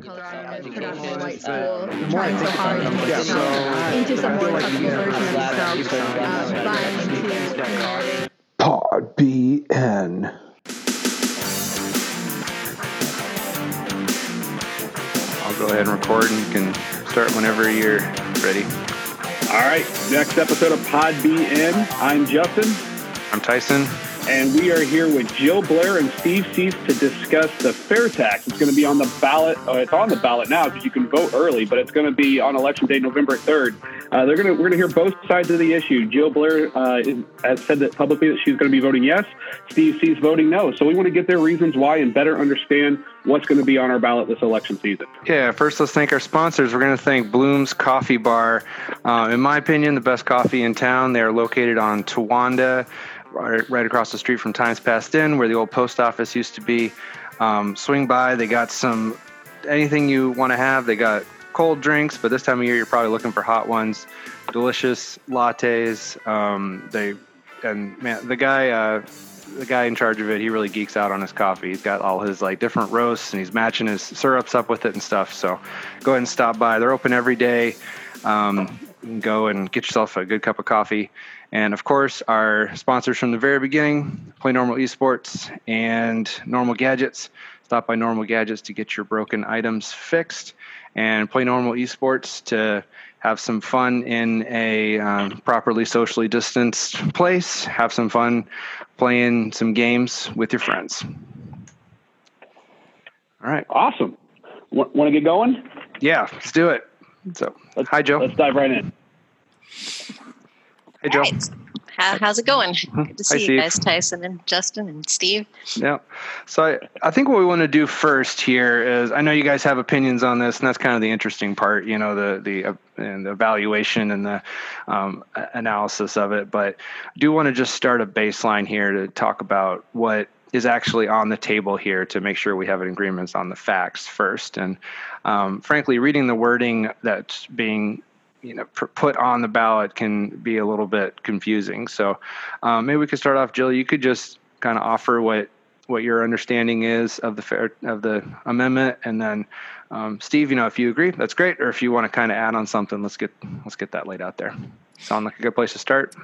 colorblind, productive white school, trying so hard to make it into some more comfortable version of themselves, uh, buying into the. Pod BN. I'll go ahead and record and you can start whenever you're ready. All right, next episode of Pod BN. I'm Justin, I'm Tyson. And we are here with Jill Blair and Steve Cease to discuss the fair tax. It's going to be on the ballot. Oh, it's on the ballot now because you can vote early, but it's going to be on election day, November 3rd. Uh, they're going to we're going to hear both sides of the issue. Jill Blair uh, has said that publicly that she's going to be voting yes. Steve Cease voting no. So we want to get their reasons why and better understand what's going to be on our ballot this election season. Yeah, first let's thank our sponsors. We're going to thank Bloom's Coffee Bar. Uh, in my opinion, the best coffee in town. They are located on Towanda, right, right across the street from Times Past Inn, where the old post office used to be. Um, swing by. They got some anything you want to have. They got cold drinks, but this time of year you're probably looking for hot ones. Delicious lattes. Um, they and man, the guy. Uh, the guy in charge of it, he really geeks out on his coffee. He's got all his like different roasts and he's matching his syrups up with it and stuff. So go ahead and stop by. They're open every day. Um, go and get yourself a good cup of coffee. And of course, our sponsors from the very beginning Play Normal Esports and Normal Gadgets. Stop by Normal Gadgets to get your broken items fixed and Play Normal Esports to have some fun in a um, properly socially distanced place. Have some fun playing some games with your friends. All right. Awesome. Want to get going? Yeah, let's do it. So, Let's, hi, Joe. Let's dive right in. Hey, Joe. Right. How, how's it going? Good to Hi, see Steve. you guys, Tyson and Justin and Steve. Yeah. So I, I think what we want to do first here is I know you guys have opinions on this, and that's kind of the interesting part, you know, the the uh, and the evaluation and the um, analysis of it. But I do want to just start a baseline here to talk about what is actually on the table here to make sure we have an agreement on the facts first. And um, frankly, reading the wording that's being you know pr- put on the ballot can be a little bit confusing. So um, maybe we could start off, Jill. You could just kind of offer what what your understanding is of the fair of the amendment, and then um, Steve, you know, if you agree, that's great. Or if you want to kind of add on something, let's get let's get that laid out there. Sound like a good place to start?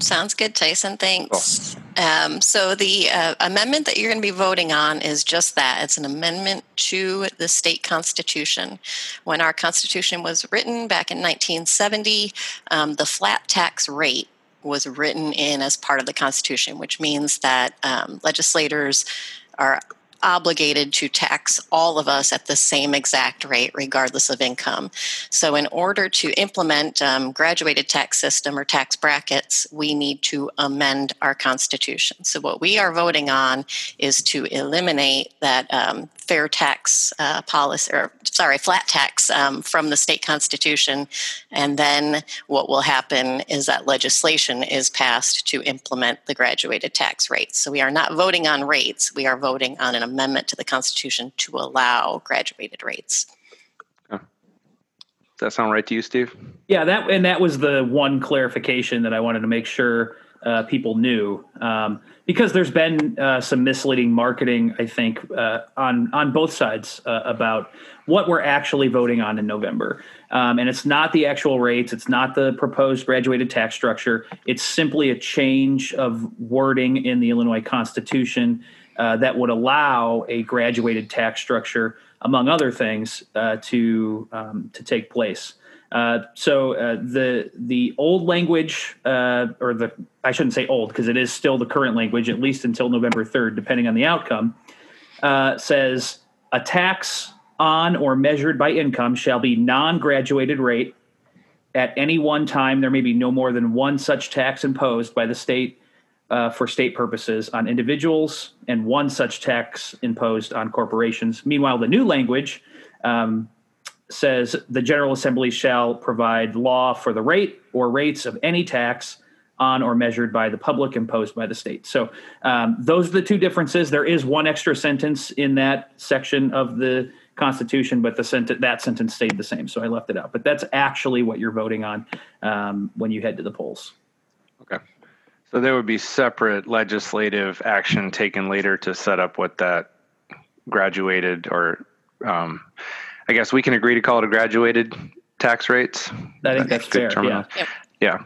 Sounds good, Tyson. Thanks. Um, so, the uh, amendment that you're going to be voting on is just that it's an amendment to the state constitution. When our constitution was written back in 1970, um, the flat tax rate was written in as part of the constitution, which means that um, legislators are obligated to tax all of us at the same exact rate, regardless of income. So, in order to implement um, graduated tax system or tax brackets, we need to amend our constitution. So, what we are voting on is to eliminate that um, fair tax uh, policy, or sorry, flat tax um, from the state constitution. And then what will happen is that legislation is passed to implement the graduated tax rates. So, we are not voting on rates, we are voting on an amendment to the constitution to allow graduated rates. Does that sound right to you, Steve? Yeah, that and that was the one clarification that I wanted to make sure uh, people knew, um, because there's been uh, some misleading marketing, I think, uh, on on both sides uh, about what we're actually voting on in November, um, and it's not the actual rates, it's not the proposed graduated tax structure, it's simply a change of wording in the Illinois Constitution uh, that would allow a graduated tax structure, among other things, uh, to um, to take place. Uh, so uh, the the old language, uh, or the I shouldn't say old because it is still the current language, at least until November third, depending on the outcome, uh, says a tax on or measured by income shall be non-graduated rate. At any one time, there may be no more than one such tax imposed by the state uh, for state purposes on individuals and one such tax imposed on corporations. Meanwhile, the new language um, says the General Assembly shall provide law for the rate or rates of any tax on or measured by the public imposed by the state. So um, those are the two differences. There is one extra sentence in that section of the Constitution, but the sent- that sentence stayed the same. So I left it out. But that's actually what you're voting on um, when you head to the polls. Okay. So there would be separate legislative action taken later to set up what that graduated or um, I guess we can agree to call it a graduated tax rates. I think that's, that's fair. Yeah. Yep. Yeah.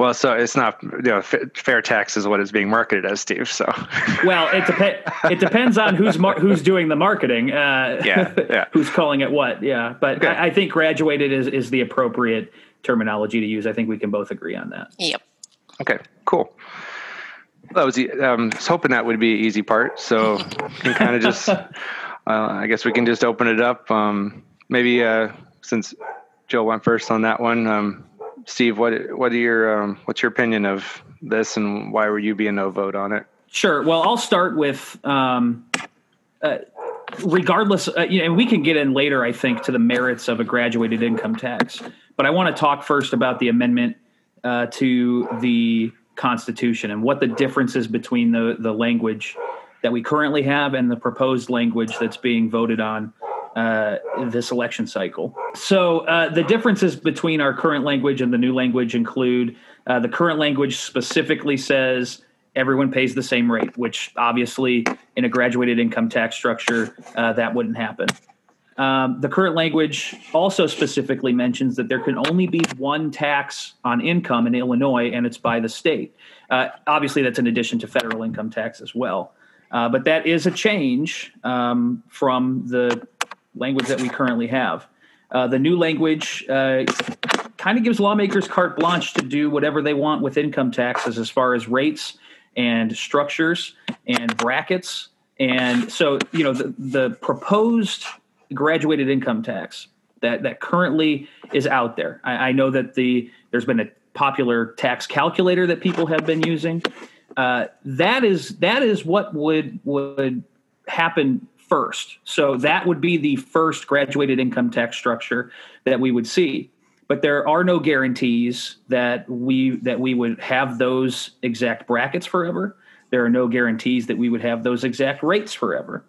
Well, so it's not you know fair tax is what it's being marketed as, Steve. So well, it depends. it depends on who's mar- who's doing the marketing. Uh, yeah, yeah. who's calling it what? Yeah, but okay. I, I, think graduated is is the appropriate terminology to use. I think we can both agree on that. Yep. Okay. Cool. That was. Um, I was hoping that would be an easy part. So can kind of just. Uh, I guess we can just open it up. Um, maybe uh, since Joe went first on that one. Um, Steve, what what are your um, what's your opinion of this, and why were you be a no vote on it? Sure. Well, I'll start with. Um, uh, regardless, uh, you know, and we can get in later, I think, to the merits of a graduated income tax. But I want to talk first about the amendment uh, to the Constitution and what the differences between the the language that we currently have and the proposed language that's being voted on uh, this election cycle. So uh, the differences between our current language and the new language include uh, the current language specifically says everyone pays the same rate, which obviously in a graduated income tax structure uh, that wouldn't happen. Um, the current language also specifically mentions that there can only be one tax on income in Illinois, and it's by the state. Uh, obviously, that's in addition to federal income tax as well. Uh, but that is a change um, from the language that we currently have. Uh, the new language uh, kind of gives lawmakers carte blanche to do whatever they want with income taxes as far as rates and structures and brackets. And so, you know, the, the proposed graduated income tax that, that currently is out there. I, I know that the there's been a popular tax calculator that people have been using. Uh, that is that is what would would happen first. So that would be the first graduated income tax structure that we would see. But there are no guarantees that we that we would have those exact brackets forever. There are no guarantees that we would have those exact rates forever.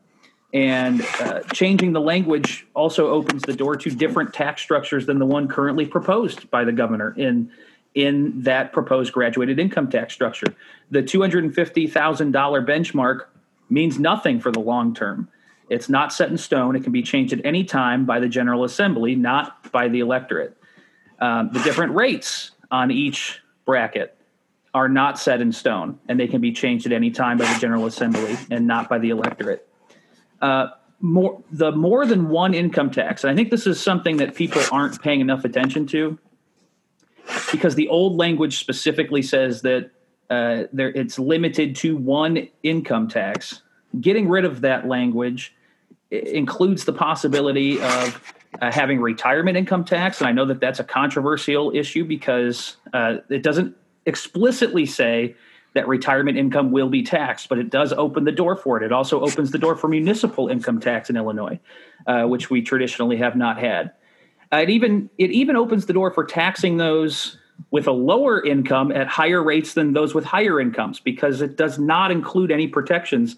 And uh, changing the language also opens the door to different tax structures than the one currently proposed by the governor in in that proposed graduated income tax structure. The $250,000 benchmark means nothing for the long term. It's not set in stone. It can be changed at any time by the General Assembly, not by the electorate. Um, the different rates on each bracket are not set in stone, and they can be changed at any time by the General Assembly and not by the electorate. Uh, more the more than one income tax, and I think this is something that people aren't paying enough attention to, because the old language specifically says that uh, there it's limited to one income tax. Getting rid of that language includes the possibility of uh, having retirement income tax. And I know that that's a controversial issue because uh, it doesn't explicitly say that retirement income will be taxed, but it does open the door for it. It also opens the door for municipal income tax in Illinois, uh, which we traditionally have not had. It even it even opens the door for taxing those with a lower income at higher rates than those with higher incomes because it does not include any protections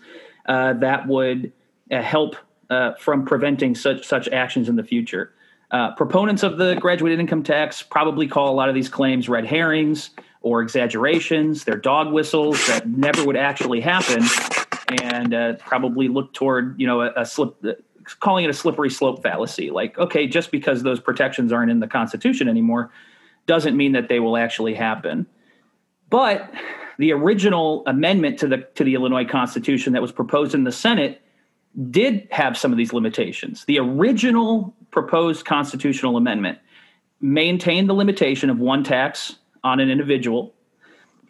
uh, that would uh, help uh, from preventing such such actions in the future. Uh, proponents of the graduated income tax probably call a lot of these claims red herrings or exaggerations. They're dog whistles that never would actually happen, and uh, probably look toward you know a, a slip, calling it a slippery slope fallacy. Like, okay, just because those protections aren't in the Constitution anymore, doesn't mean that they will actually happen. But the original amendment to the to the Illinois Constitution that was proposed in the Senate did have some of these limitations. The original proposed constitutional amendment maintained the limitation of one tax on an individual.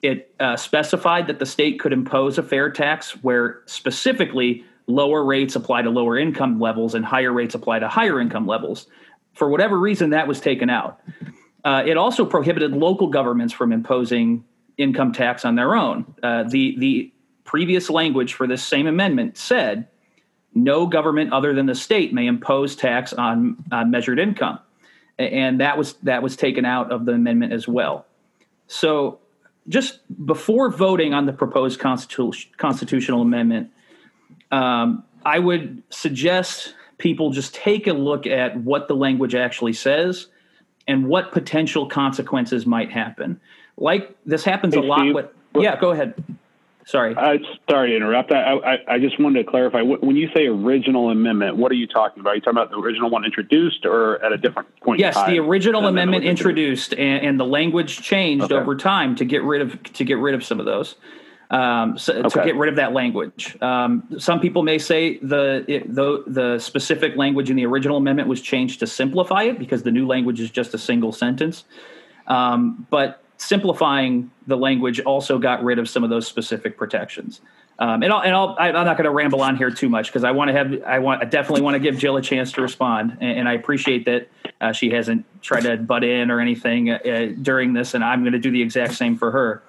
It uh, specified that the state could impose a fair tax where specifically lower rates apply to lower income levels and higher rates apply to higher income levels. For whatever reason, that was taken out. Uh, it also prohibited local governments from imposing income tax on their own. Uh, the the previous language for this same amendment said no government other than the state may impose tax on, on measured income, and that was that was taken out of the amendment as well. So, just before voting on the proposed constitu- constitutional amendment, um, I would suggest people just take a look at what the language actually says and what potential consequences might happen. Like this happens hey, a lot Steve, with. Yeah, go ahead. Sorry. Uh, sorry to interrupt. I, I, I, just wanted to clarify. When you say original amendment, what are you talking about? Are you talking about the original one introduced or at a different point? Yes, the original amendment introduced, and, and, the language changed okay. over time to get rid of to get rid of some of those. Um, so, okay. To get rid of that language. Um, some people may say the, it, the the specific language in the original amendment was changed to simplify it because the new language is just a single sentence. Um, but simplifying the language also got rid of some of those specific protections. Um, and I'll, and I'll, I'm not going to ramble on here too much because I want to have, I want, I definitely want to give Jill a chance to respond. And, and I appreciate that uh, she hasn't tried to butt in or anything uh, during this. And I'm going to do the exact same for her.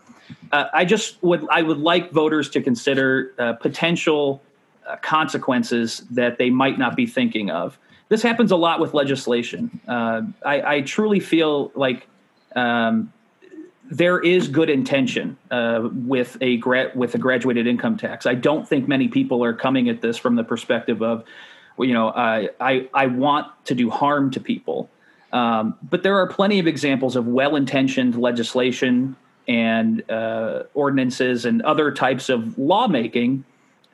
Uh, I just would, I would like voters to consider uh, potential uh, consequences that they might not be thinking of. This happens a lot with legislation. Uh, I, I, truly feel like um, there is good intention uh, with a gra- with a graduated income tax. I don't think many people are coming at this from the perspective of, you know, uh, I I want to do harm to people. Um, but there are plenty of examples of well-intentioned legislation and uh, ordinances and other types of lawmaking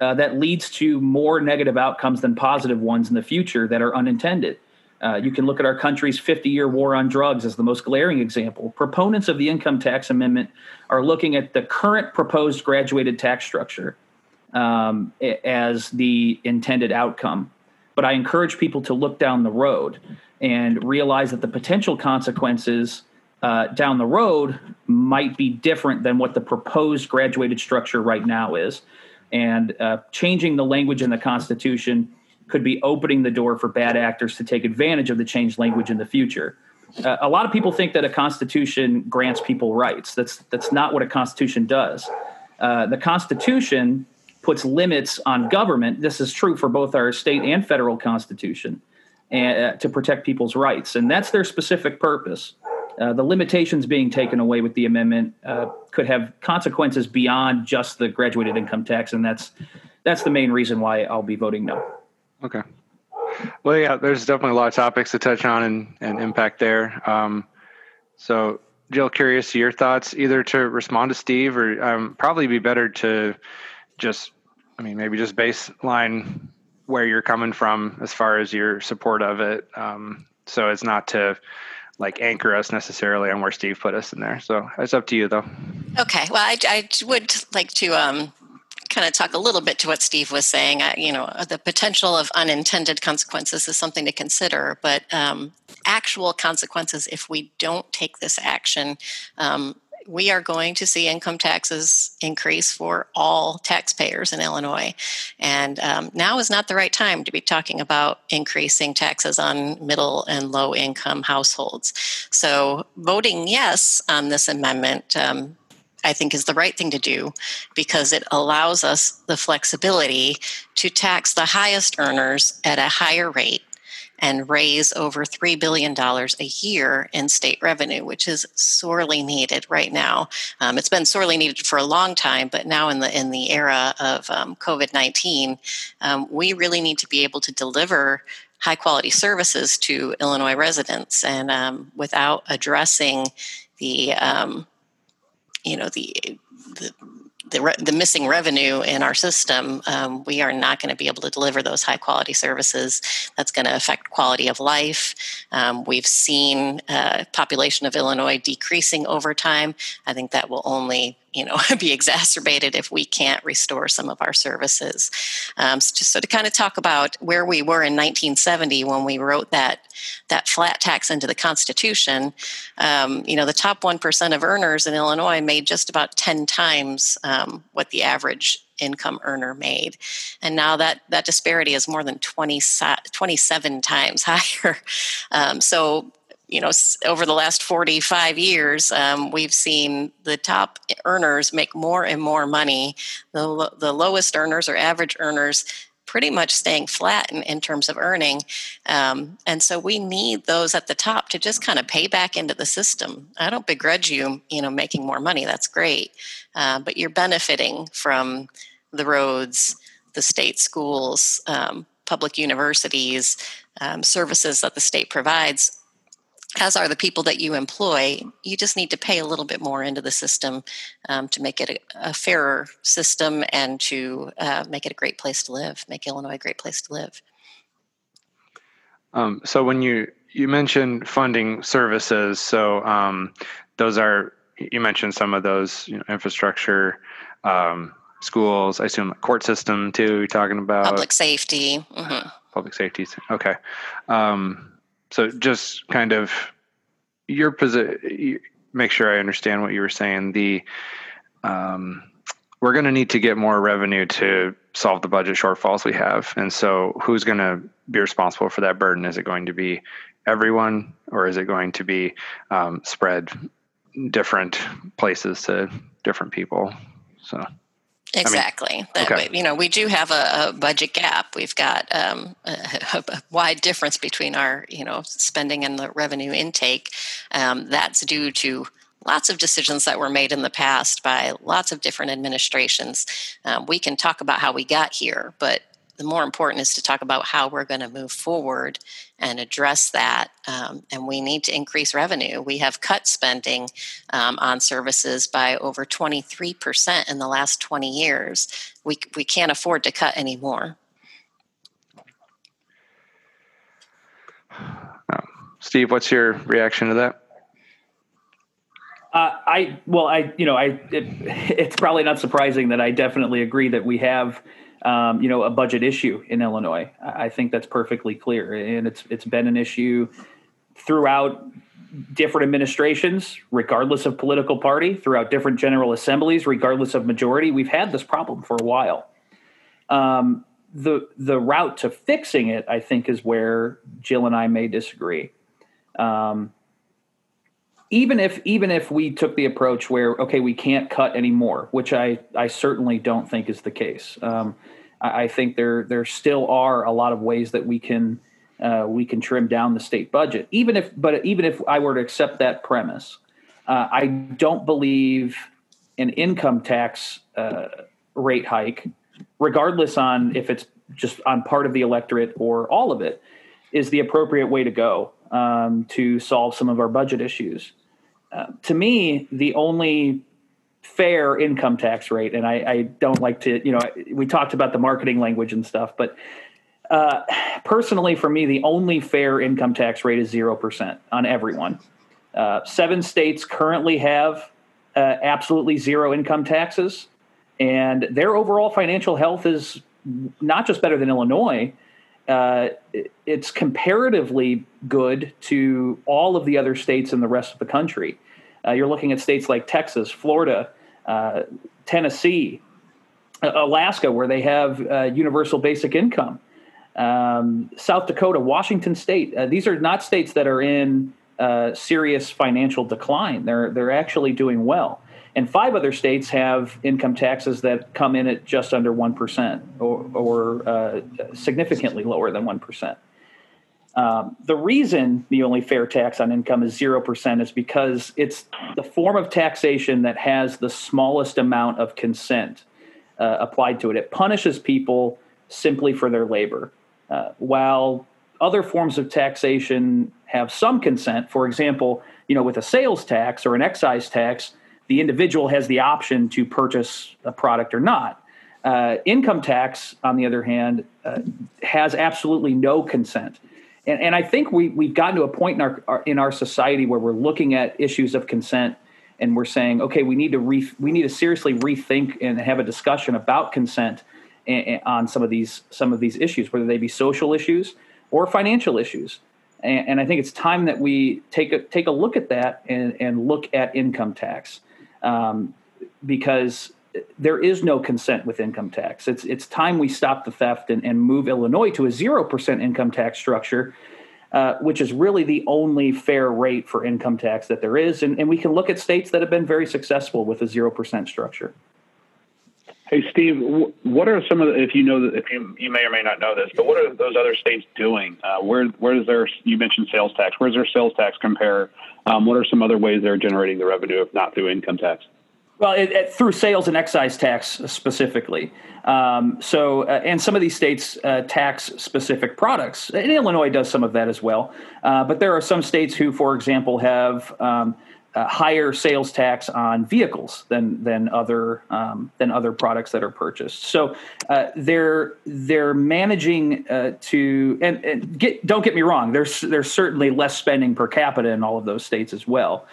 uh, that leads to more negative outcomes than positive ones in the future that are unintended. Uh, you can look at our country's 50 year war on drugs as the most glaring example. Proponents of the income tax amendment are looking at the current proposed graduated tax structure um, as the intended outcome. But I encourage people to look down the road and realize that the potential consequences uh, down the road might be different than what the proposed graduated structure right now is. And uh, changing the language in the Constitution could be opening the door for bad actors to take advantage of the changed language in the future. Uh, a lot of people think that a constitution grants people rights. That's that's not what a constitution does. Uh, the Constitution puts limits on government. This is true for both our state and federal constitution, and, uh, to protect people's rights, and that's their specific purpose. Uh, the limitations being taken away with the amendment uh, could have consequences beyond just the graduated income tax, and that's that's the main reason why I'll be voting no. Okay. Well, yeah, there's definitely a lot of topics to touch on and, and impact there. Um, so, Jill, curious your thoughts, either to respond to Steve or um, probably be better to just, I mean, maybe just baseline where you're coming from as far as your support of it. Um, so it's not to like anchor us necessarily on where Steve put us in there. So it's up to you, though. Okay. Well, I, I would like to um, kind of talk a little bit to what Steve was saying. Uh, you know, the potential of unintended consequences is something to consider, but um, actual consequences if we don't take this action. Um, we are going to see income taxes increase for all taxpayers in Illinois. And um, now is not the right time to be talking about increasing taxes on middle and low income households. So, voting yes on this amendment um, I think is the right thing to do because it allows us the flexibility to tax the highest earners at a higher rate and raise over $3 billion a year in state revenue, which is sorely needed right now. Um, it's been sorely needed for a long time, but now in the, in the era of um, COVID 19, um, we really need to be able to deliver high quality services to Illinois residents. And um, without addressing the um, you know the the the, re- the missing revenue in our system, um, we are not going to be able to deliver those high quality services. That's going to affect quality of life. Um, we've seen uh, population of Illinois decreasing over time. I think that will only you know be exacerbated if we can't restore some of our services. Um, so so to kind of talk about where we were in 1970 when we wrote that that flat tax into the constitution um, you know the top 1% of earners in illinois made just about 10 times um, what the average income earner made. And now that that disparity is more than 20, 27 times higher. Um, so you know over the last 45 years um, we've seen the top earners make more and more money. The, the lowest earners or average earners pretty much staying flat in, in terms of earning. Um, and so we need those at the top to just kind of pay back into the system. I don't begrudge you you know making more money that's great. Uh, but you're benefiting from the roads the state schools um, public universities um, services that the state provides as are the people that you employ. You just need to pay a little bit more into the system um, to make it a, a, fairer system and to uh, make it a great place to live, make Illinois a great place to live. Um, so when you you mentioned funding services, so um, those are you mentioned some of those you know, infrastructure, um, schools. I assume court system too. You're talking about public safety. Mm-hmm. Public safety. Okay. So just kind of your position. Make sure I understand what you were saying. The um, we're going to need to get more revenue to solve the budget shortfalls we have. And so, who's going to be responsible for that burden? Is it going to be everyone, or is it going to be um, spread different places to different people? So. Exactly. I mean, that okay. you know, we do have a, a budget gap. We've got um, a, a, wide difference between our, you know, spending and the revenue intake. Um, that's due to lots of decisions that were made in the past by lots of different administrations. Um, we can talk about how we got here, but the more important is to talk about how we're going to move forward and address that. Um, and we need to increase revenue. We have cut spending um, on services by over 23% in the last 20 years. We, we can't afford to cut anymore. Steve, what's your reaction to that? Uh, I well, I you know, I it, it's probably not surprising that I definitely agree that we have um, you know a budget issue in Illinois. I think that's perfectly clear, and it's it's been an issue throughout different administrations, regardless of political party, throughout different general assemblies, regardless of majority. We've had this problem for a while. Um, the the route to fixing it, I think, is where Jill and I may disagree. Um, even if even if we took the approach where okay we can't cut anymore which i i certainly don't think is the case. Um, I, I, think there there still are a lot of ways that we can uh, we can trim down the state budget even if but even if i were to accept that premise uh, i don't believe an income tax uh, rate hike regardless on if it's just on part of the electorate or all of it is the appropriate way to go um, to solve some of our budget issues to me, the only fair income tax rate, and I, I, don't like to, you know, we talked about the marketing language and stuff, but uh, personally, for me, the only fair income tax rate is 0% on everyone. Uh, seven states currently have uh, absolutely zero income taxes, and their overall financial health is not just better than Illinois, uh, it's comparatively good to all of the other states in the rest of the country. Uh, you're looking at states like Texas, Florida, uh, Tennessee, Alaska, where they have uh, universal basic income, um, South Dakota, Washington State. Uh, these are not states that are in uh, serious financial decline. They're they're actually doing well. And five other states have income taxes that come in at just under 1% or, or uh, significantly lower than 1%. Um, the reason the only fair tax on income is 0% is because it's the form of taxation that has the smallest amount of consent uh, applied to it. It punishes people simply for their labor. Uh, while other forms of taxation have some consent, for example, you know, with a sales tax or an excise tax, the individual has the option to purchase a product or not. Uh, income tax, on the other hand, uh, has absolutely no consent. And, and I think we, we've gotten to a point in our, our, in our society where we're looking at issues of consent and we're saying, okay, we need to re, we need to seriously rethink and have a discussion about consent on some of these some of these issues, whether they be social issues or financial issues. And, and I think it's time that we take a take a look at that and, and look at income tax um, because there is no consent with income tax. It's it's time we stop the theft and, and move Illinois to a zero percent income tax structure, uh, which is really the only fair rate for income tax that there is. And, and we can look at states that have been very successful with a zero percent structure. Hey Steve, what are some of the, if you know that if you, you may or may not know this, but what are those other states doing? Uh, where where is their you mentioned sales tax? Where's their sales tax compare? Um, what are some other ways they're generating the revenue if not through income tax? Well, it, it, through sales and excise tax specifically. Um, so, uh, and some of these states uh, tax specific products. And Illinois does some of that as well. Uh, but there are some states who, for example, have um, higher sales tax on vehicles than than other um, than other products that are purchased. So uh, they're they're managing uh, to and, and get, don't get me wrong. There's there's certainly less spending per capita in all of those states as well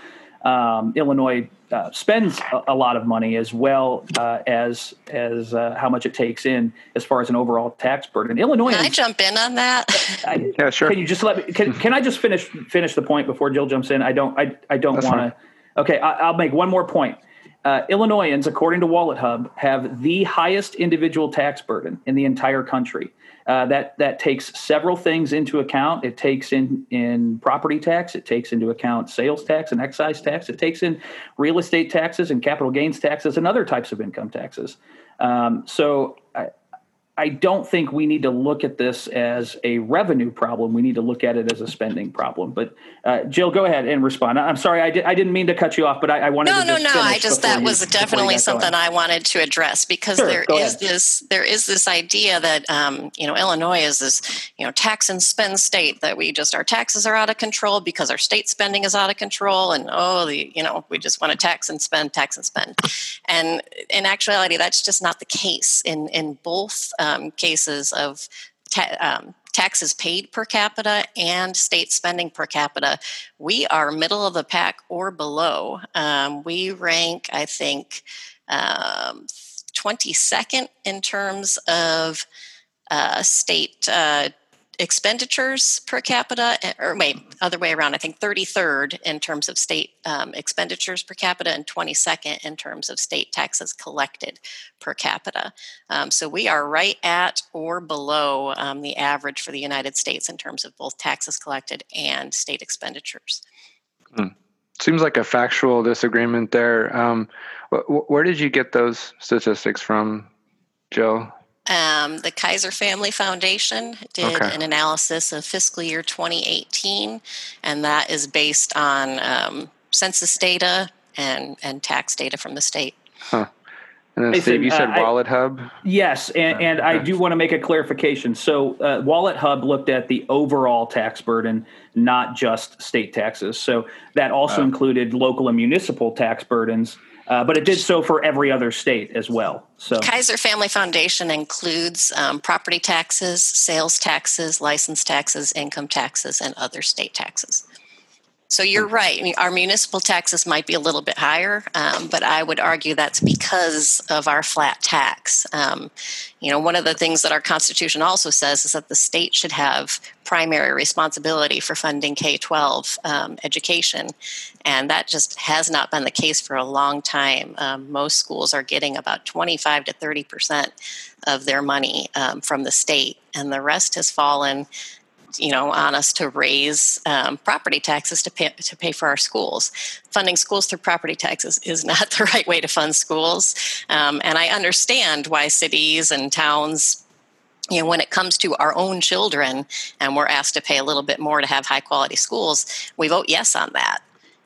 um, Illinois uh, spends a, a, lot of money as well uh, as as uh, how much it takes in as far as an overall tax burden. Illinois. Can I jump in on that? I, yeah, sure. Can you just let me? Can, can I just finish finish the point before Jill jumps in? I don't. I I don't want to. Okay, I, will make one more point. Uh, Illinoisans, according to Wallet Hub, have the highest individual tax burden in the entire country. Uh, that that takes several things into account. It takes in in property tax. It takes into account sales tax and excise tax. It takes in real estate taxes and capital gains taxes and other types of income taxes. Um, so I, I don't think we need to look at this as a revenue problem. We need to look at it as a spending problem. But uh, Jill, go ahead and respond. I'm sorry, I, I didn't mean to cut you off, but I, I wanted no, to. No, no, no. I just that was definitely something I wanted to address because sure, there is ahead. this there is this idea that um, you know Illinois is this you know tax and spend state that we just our taxes are out of control because our state spending is out of control and oh the you know we just want to tax and spend tax and spend and in actuality that's just not the case in in both um, cases of ta- um, taxes paid per capita and state spending per capita, we are middle of the pack or below. Um, we rank, I think, um, 22nd in terms of uh, state uh, expenditures per capita, eh, or wait, other way around, I think 33rd in terms of state um, expenditures per capita and 22nd in terms of state taxes collected per capita. Um, so we are right at or below um, the average for the United States in terms of both taxes collected and state expenditures. Hmm. Seems like a factual disagreement there. Um, wh- where did you get those statistics from, Joe? Um, the Kaiser Family Foundation did okay. an analysis of fiscal year 2018, and that is based on um, census data and, and tax data from the state. Huh. And then, Steve, you said uh, Wallet Hub? Yes, and, and I do want to make a clarification. So, uh, Wallet Hub looked at the overall tax burden, not just state taxes. So, that also oh. included local and municipal tax burdens uh, but it did so for every other state as well. So Kaiser Family Foundation includes um, property taxes, sales taxes, license taxes, income taxes, and other state taxes. So you're right. I mean, our municipal taxes might be a little bit higher, um, but I would argue that's because of our flat tax. Um, you know, one of the things that our Constitution also says is that the state should have primary responsibility for funding K 12 um, education. And that just has not been the case for a long time. Um, most schools are getting about 25 to 30 percent of their money um, from the state, and the rest has fallen you know on us to raise um, property taxes to pay to pay for our schools. Funding schools through property taxes is not the right way to fund schools, um, and I understand why cities and towns. You know, when it comes to our own children, and we're asked to pay a little bit more to have high quality schools, we vote yes on that,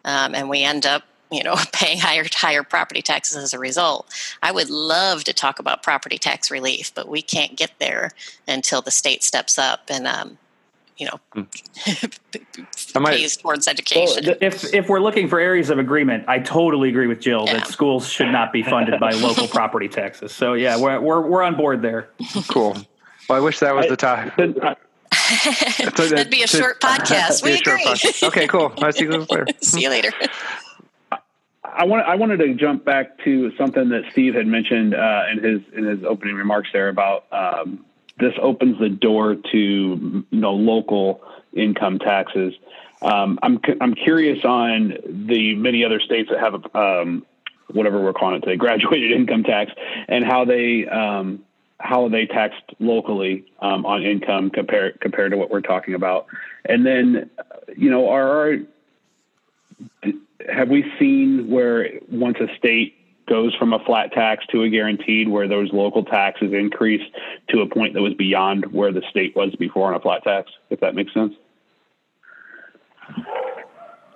um, and we end up you know paying higher higher property taxes as a result i would love to talk about property tax relief but we can't get there until the state steps up and um, you know hmm. pays towards education. Well, if if we're looking for areas of agreement, I totally agree with Jill yeah. that schools should not be funded by local property taxes. So yeah, we're we're we're on board there. Cool. Well, I wish that was the time. That'd be a short podcast. We agree. Podcast. Okay, cool. I'll see you later. see you later. I want I wanted to jump back to something that Steve had mentioned uh, in his in his opening remarks there about um, this opens the door to you know local income taxes. Um, I'm I'm curious on the many other states that have um, whatever we're calling it today, graduated income tax, and how they um, how they taxed locally um, on income compared compared to what we're talking about. And then, you know, are have we seen where once a state goes from a flat tax to a guaranteed where those local taxes increase to a point that was beyond where the state was before on a flat tax, if that makes sense.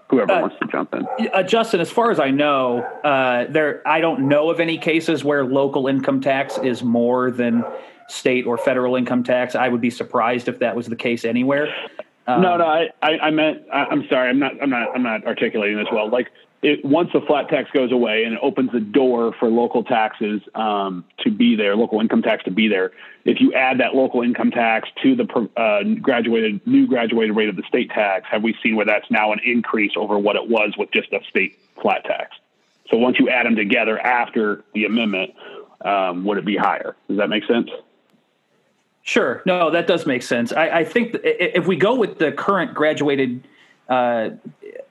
whoever uh, wants to jump in. Uh, Justin, as far as I know, uh, there I don't know of any cases where local income tax is more than state or federal income tax. I would be surprised if that was the case anywhere. Um, no, no, I, I, I meant. I, am sorry, I'm not. I'm not. I'm not articulating this well. Like, it, once the flat tax goes away and it opens the door for local taxes um, to be there, local income tax to be there. If you add that local income tax to the uh, graduated new graduated rate of the state tax, have we seen where that's now an increase over what it was with just a state flat tax? So once you add them together after the amendment, um, would it be higher? Does that make sense? Sure. No, that does make sense. I, I think if we go with the current graduated uh,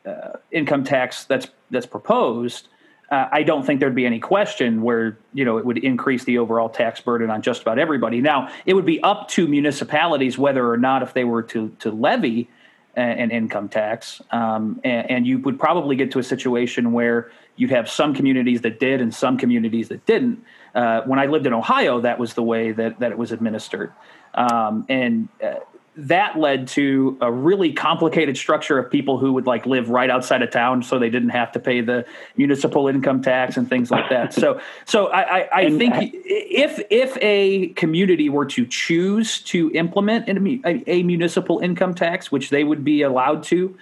uh, income tax that's that's proposed, uh, I don't think there'd be any question where you know it would increase the overall tax burden on just about everybody. Now, it would be up to municipalities whether or not if they were to to levy an income tax, um, and, and, you would probably get to a situation where you'd have some communities that did and some communities that didn't. Uh, when I lived in Ohio, that was the way that that it was administered, um, and uh, that led to a really complicated structure of people who would like live right outside of town, so they didn't have to pay the municipal income tax and things like that. So, so I, I, I think if if a community were to choose to implement a, a municipal income tax, which they would be allowed to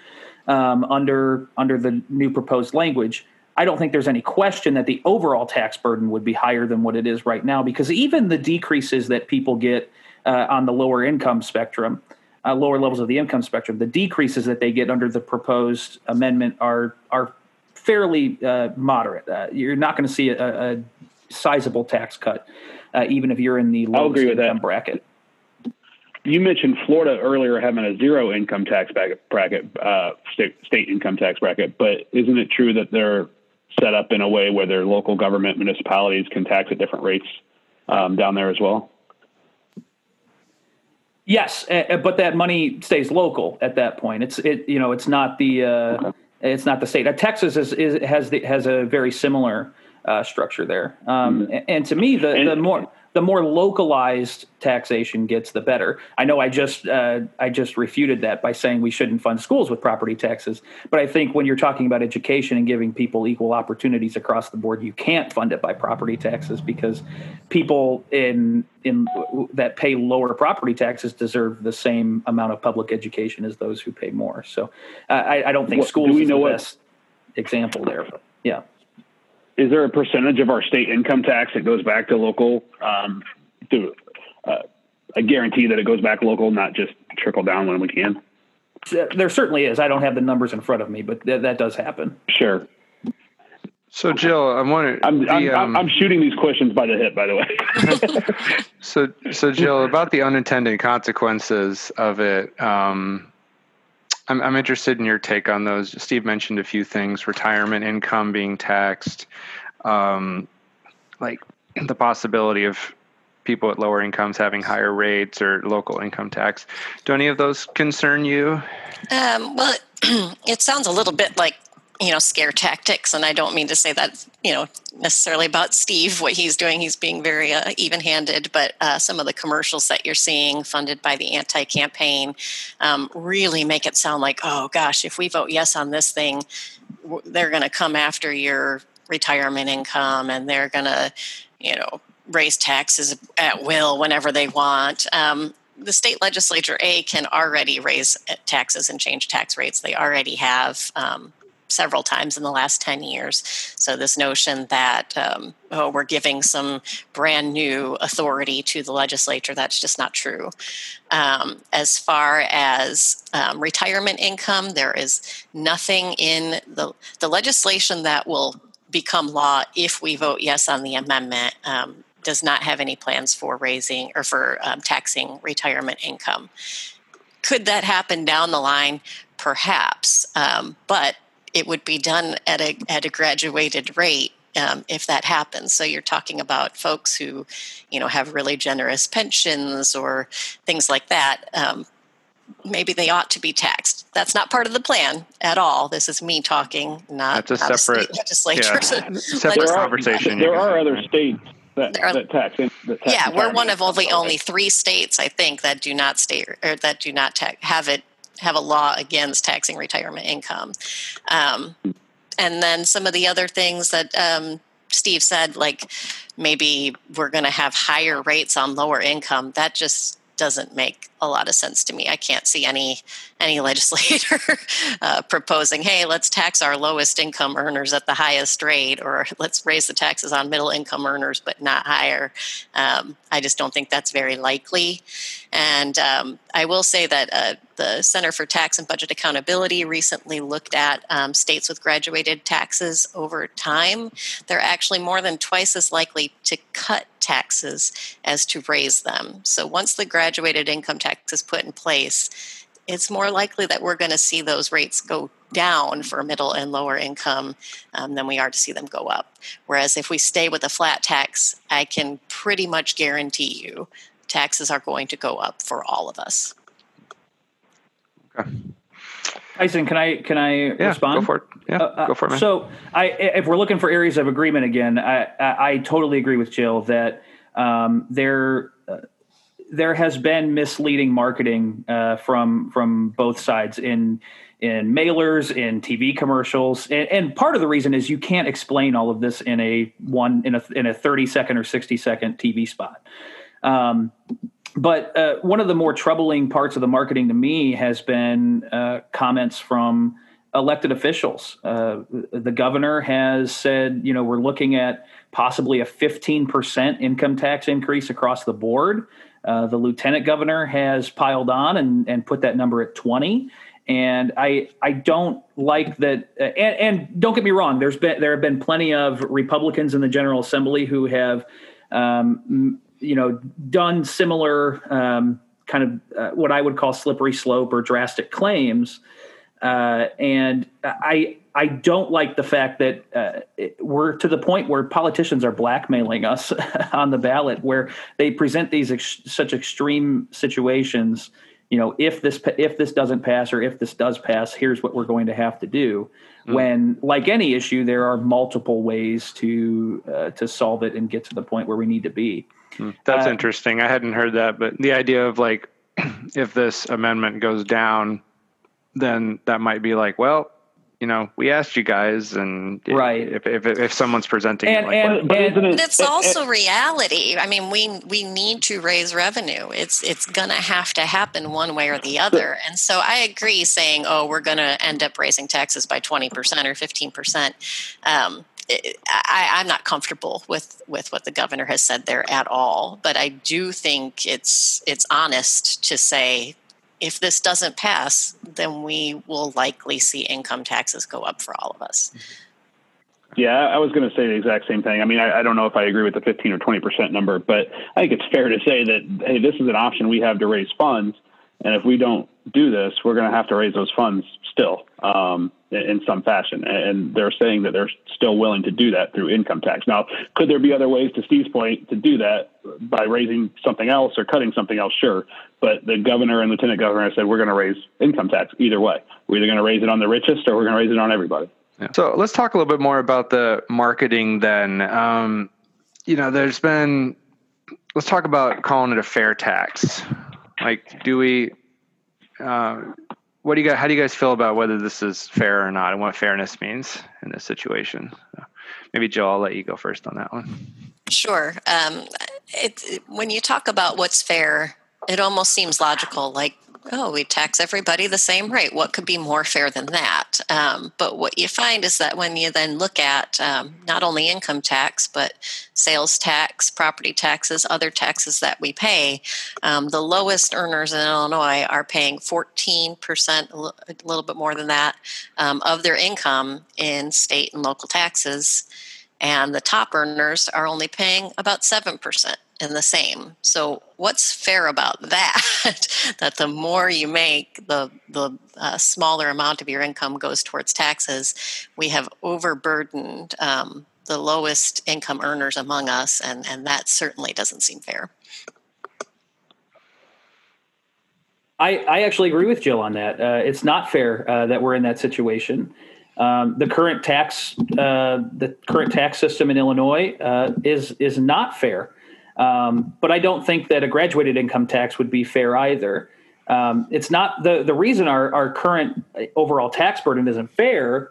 um, under under the new proposed language I don't think there's any question that the overall tax burden would be higher than what it is right now because even the decreases that people get uh, on the lower income spectrum, uh, lower levels of the income spectrum, the decreases that they get under the proposed amendment are are fairly uh, moderate. Uh, you're not going to see a, a, sizable tax cut, uh, even if you're in the lowest income bracket. You mentioned Florida earlier having a zero income tax bracket, uh, state, state income tax bracket, but isn't it true that they're set up in a way where their local government municipalities can tax at different rates um, down there as well? Yes, but that money stays local at that point. It's it you know it's not the uh, okay. it's not the state. Texas is, is has the, has a very similar uh, structure there. Um, mm-hmm. And to me, the, and, the more the more localized taxation gets, the better. I know I just uh, I just refuted that by saying we shouldn't fund schools with property taxes, but I think when you're talking about education and giving people equal opportunities across the board, you can't fund it by property taxes because people in in that pay lower property taxes deserve the same amount of public education as those who pay more. So uh, I, I, don't think schools do we know the best what? example there, but yeah is there a percentage of our state income tax that goes back to local? Um, to, uh, I guarantee that it goes back local, not just trickle down when we can. There certainly is. I don't have the numbers in front of me, but th- that does happen. Sure. So, Jill, I'm wondering. I'm, the, I'm, um, I'm, shooting these questions by the hip, by the way. so, so Jill, about the unintended consequences of it, um, I'm, I'm interested in your take on those. Steve mentioned a few things: retirement income being taxed, um, like the possibility of people at lower incomes having higher rates or local income tax. Do any of those concern you? Um, well, it sounds a little bit like you know scare tactics. And i don't mean to say that you know necessarily about steve what he's doing. He's being very uh, even-handed. But uh, some of the commercials that you're seeing funded by the anti-campaign um, really make it sound like oh gosh if we vote yes on this thing they're going to come after your retirement income and they're going to you know raise taxes at will whenever they want. Um, the state legislature a can already raise taxes and change tax rates. They already have um, several times in the last 10 years. So, this notion that um, oh, we're giving some brand new authority to the legislature, that's just not true. Um, as far as um, retirement income, there is nothing in the, the legislation that will become law if we vote yes on the amendment. Um, does not have any plans for raising or for um, taxing retirement income. Could that happen down the line? Perhaps, um, but it would be done at a at a graduated rate um, if that happens. So you're talking about folks who, you know, have really generous pensions or things like that. Um, maybe they ought to be taxed. That's not part of the plan at all. This is me talking, not, That's a not separate a legislature. Yeah, separate conversation. There are other states that, are, that tax. That tax yeah, we're one of only only three states, I think, that do not state or that do not ta- have it have a law against taxing retirement income. Um, and then some of the other things that um, Steve said, like maybe we're going to have higher rates on lower income. That just doesn't make a lot of sense to me. I can't see any any legislator uh, proposing, "Hey, let's tax our lowest income earners at the highest rate," or "Let's raise the taxes on middle income earners but not higher." Um, I just don't think that's very likely. And um, I will say that uh, the Center for Tax and Budget Accountability recently looked at um, states with graduated taxes over time. They're actually more than twice as likely to cut taxes as to raise them. So once the graduated income tax is put in place, it's more likely that we're going to see those rates go down for middle and lower income um, than we are to see them go up. Whereas if we stay with a flat tax, I can pretty much guarantee you taxes are going to go up for all of us. Okay. Tyson, can I can I yeah, respond? Go for it. Yeah, uh, go for it. Man. So, I if we're looking for areas of agreement again, I I, I totally agree with Jill that um, there uh, there has been misleading marketing uh, from from both sides in in mailers, in TV commercials, and, and, part of the reason is you can't explain all of this in a one in a in a thirty second or sixty second TV spot. Um, but uh, one of the more troubling parts of the marketing to me has been uh, comments from elected officials. Uh, the governor has said, you know, we're looking at possibly a 15% income tax increase across the board. Uh, the lieutenant governor has piled on and, and put that number at 20. And I I don't like that. Uh, and, and, don't get me wrong. There's been there have been plenty of Republicans in the General Assembly who have um, you know, done similar um, kind of uh, what I would call slippery slope or drastic claims. Uh, and I I don't like the fact that uh, it, we're to the point where politicians are blackmailing us on the ballot, where they present these ex- such extreme situations. You know, if this if this doesn't pass or if this does pass, here's what we're going to have to do. Mm. When, like any issue, there are multiple ways to uh, to solve it and get to the point where we need to be. Hmm. That's uh, interesting. I hadn't heard that, but the idea of like, if this amendment goes down, then that might be like, well, you know, we asked you guys, and right. If if, if someone's presenting, and, like, and, but, and, but it's also reality. I mean, we we need to raise revenue. It's it's gonna have to happen one way or the other. And so I agree, saying, oh, we're gonna end up raising taxes by twenty percent or fifteen percent. Um, I, am not comfortable with with what the governor has said there at all. But I do think it's it's honest to say if this doesn't pass, then we will likely see income taxes go up for all of us. Yeah, I was going to say the exact same thing. I mean, I, I, don't know if I agree with the 15 or 20 percent number, but I think it's fair to say that hey, this is an option we have to raise funds, and if we don't do this, we're going to have to raise those funds still um, in some fashion. And they're saying that they're still willing to do that through income tax. Now, could there be other ways, to Steve's point, to do that by raising something else or cutting something else? Sure. But the governor and lieutenant governor said we're going to raise income tax either way. We're either going to raise it on the richest or we're going to raise it on everybody. Yeah. So let's talk a little bit more about the marketing then. Um, you know, there's been, let's talk about calling it a fair tax. Like, do we, uh, what do you guys? How do you guys feel about whether this is fair or not, and what fairness means in this situation? Maybe Joe, I'll let you go first on that one. Sure. Um, it, when you talk about what's fair, it almost seems logical. Like oh, we tax everybody the same rate. What could be more fair than that? Um, but what you find is that when you then look at um, not only income tax, but sales tax, property taxes, other taxes that we pay, um, the lowest earners in Illinois are paying 14%, a little bit more than that, um, of their income in state and local taxes. And the top earners are only paying about 7% and the same. So what's fair about that? that the more you make, the the uh, smaller amount of your income goes towards taxes. We have overburdened um, the lowest income earners among us, and and that certainly doesn't seem fair. I, I actually agree with Jill on that. Uh, it's not fair uh, that we're in that situation. Um, the current tax uh, the current tax system in Illinois uh, is is not fair. Um, but I don't think that a graduated income tax would be fair either. Um, it's not the the reason our our current overall tax burden isn't fair.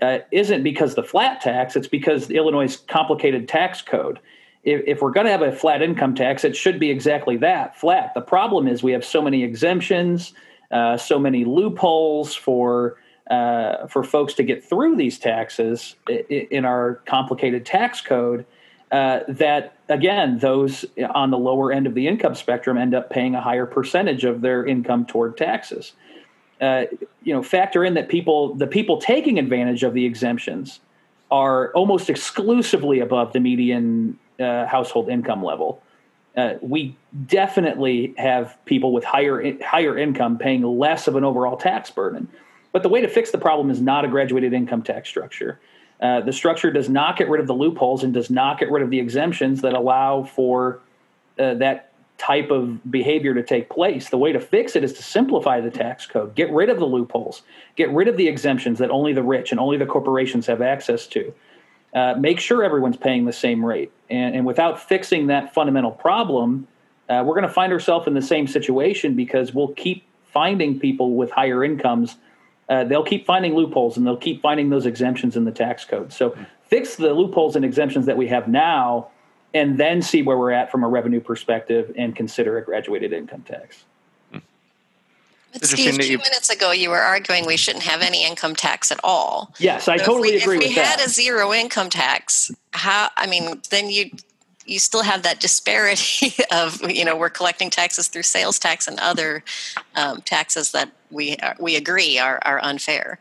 Uh, isn't because the flat tax. It's because Illinois' complicated tax code. If, if we're going to have a flat income tax, it should be exactly that flat. The problem is we have so many exemptions, uh, so many loopholes for uh, for folks to get through these taxes in our complicated tax code uh, that again those on the lower end of the income spectrum end up paying a higher percentage of their income toward taxes. Uh, you know factor in that people the people taking advantage of the exemptions are almost exclusively above the median uh, household income level. Uh, we definitely have people with higher higher income paying less of an overall tax burden. But the way to fix the problem is not a graduated income tax structure. Uh, the structure does not get rid of the loopholes and does not get rid of the exemptions that allow for uh, that type of behavior to take place. The way to fix it is to simplify the tax code, get rid of the loopholes, get rid of the exemptions that only the rich and only the corporations have access to. Uh, make sure everyone's paying the same rate. And, and without fixing that fundamental problem, uh, we're going to find ourselves in the same situation because we'll keep finding people with higher incomes uh, they'll keep finding loopholes and they'll keep finding those exemptions in the tax code. So fix the loopholes and exemptions that we have now, and then see where we're at from a revenue perspective and consider a graduated income tax. But Steve, two minutes ago, you were arguing we shouldn't have any income tax at all. Yes, I so totally we, agree with that. If we had a zero income tax, how? I mean, then you you still have that disparity of you know we're collecting taxes through sales tax and other um, taxes that we are, we agree are are unfair.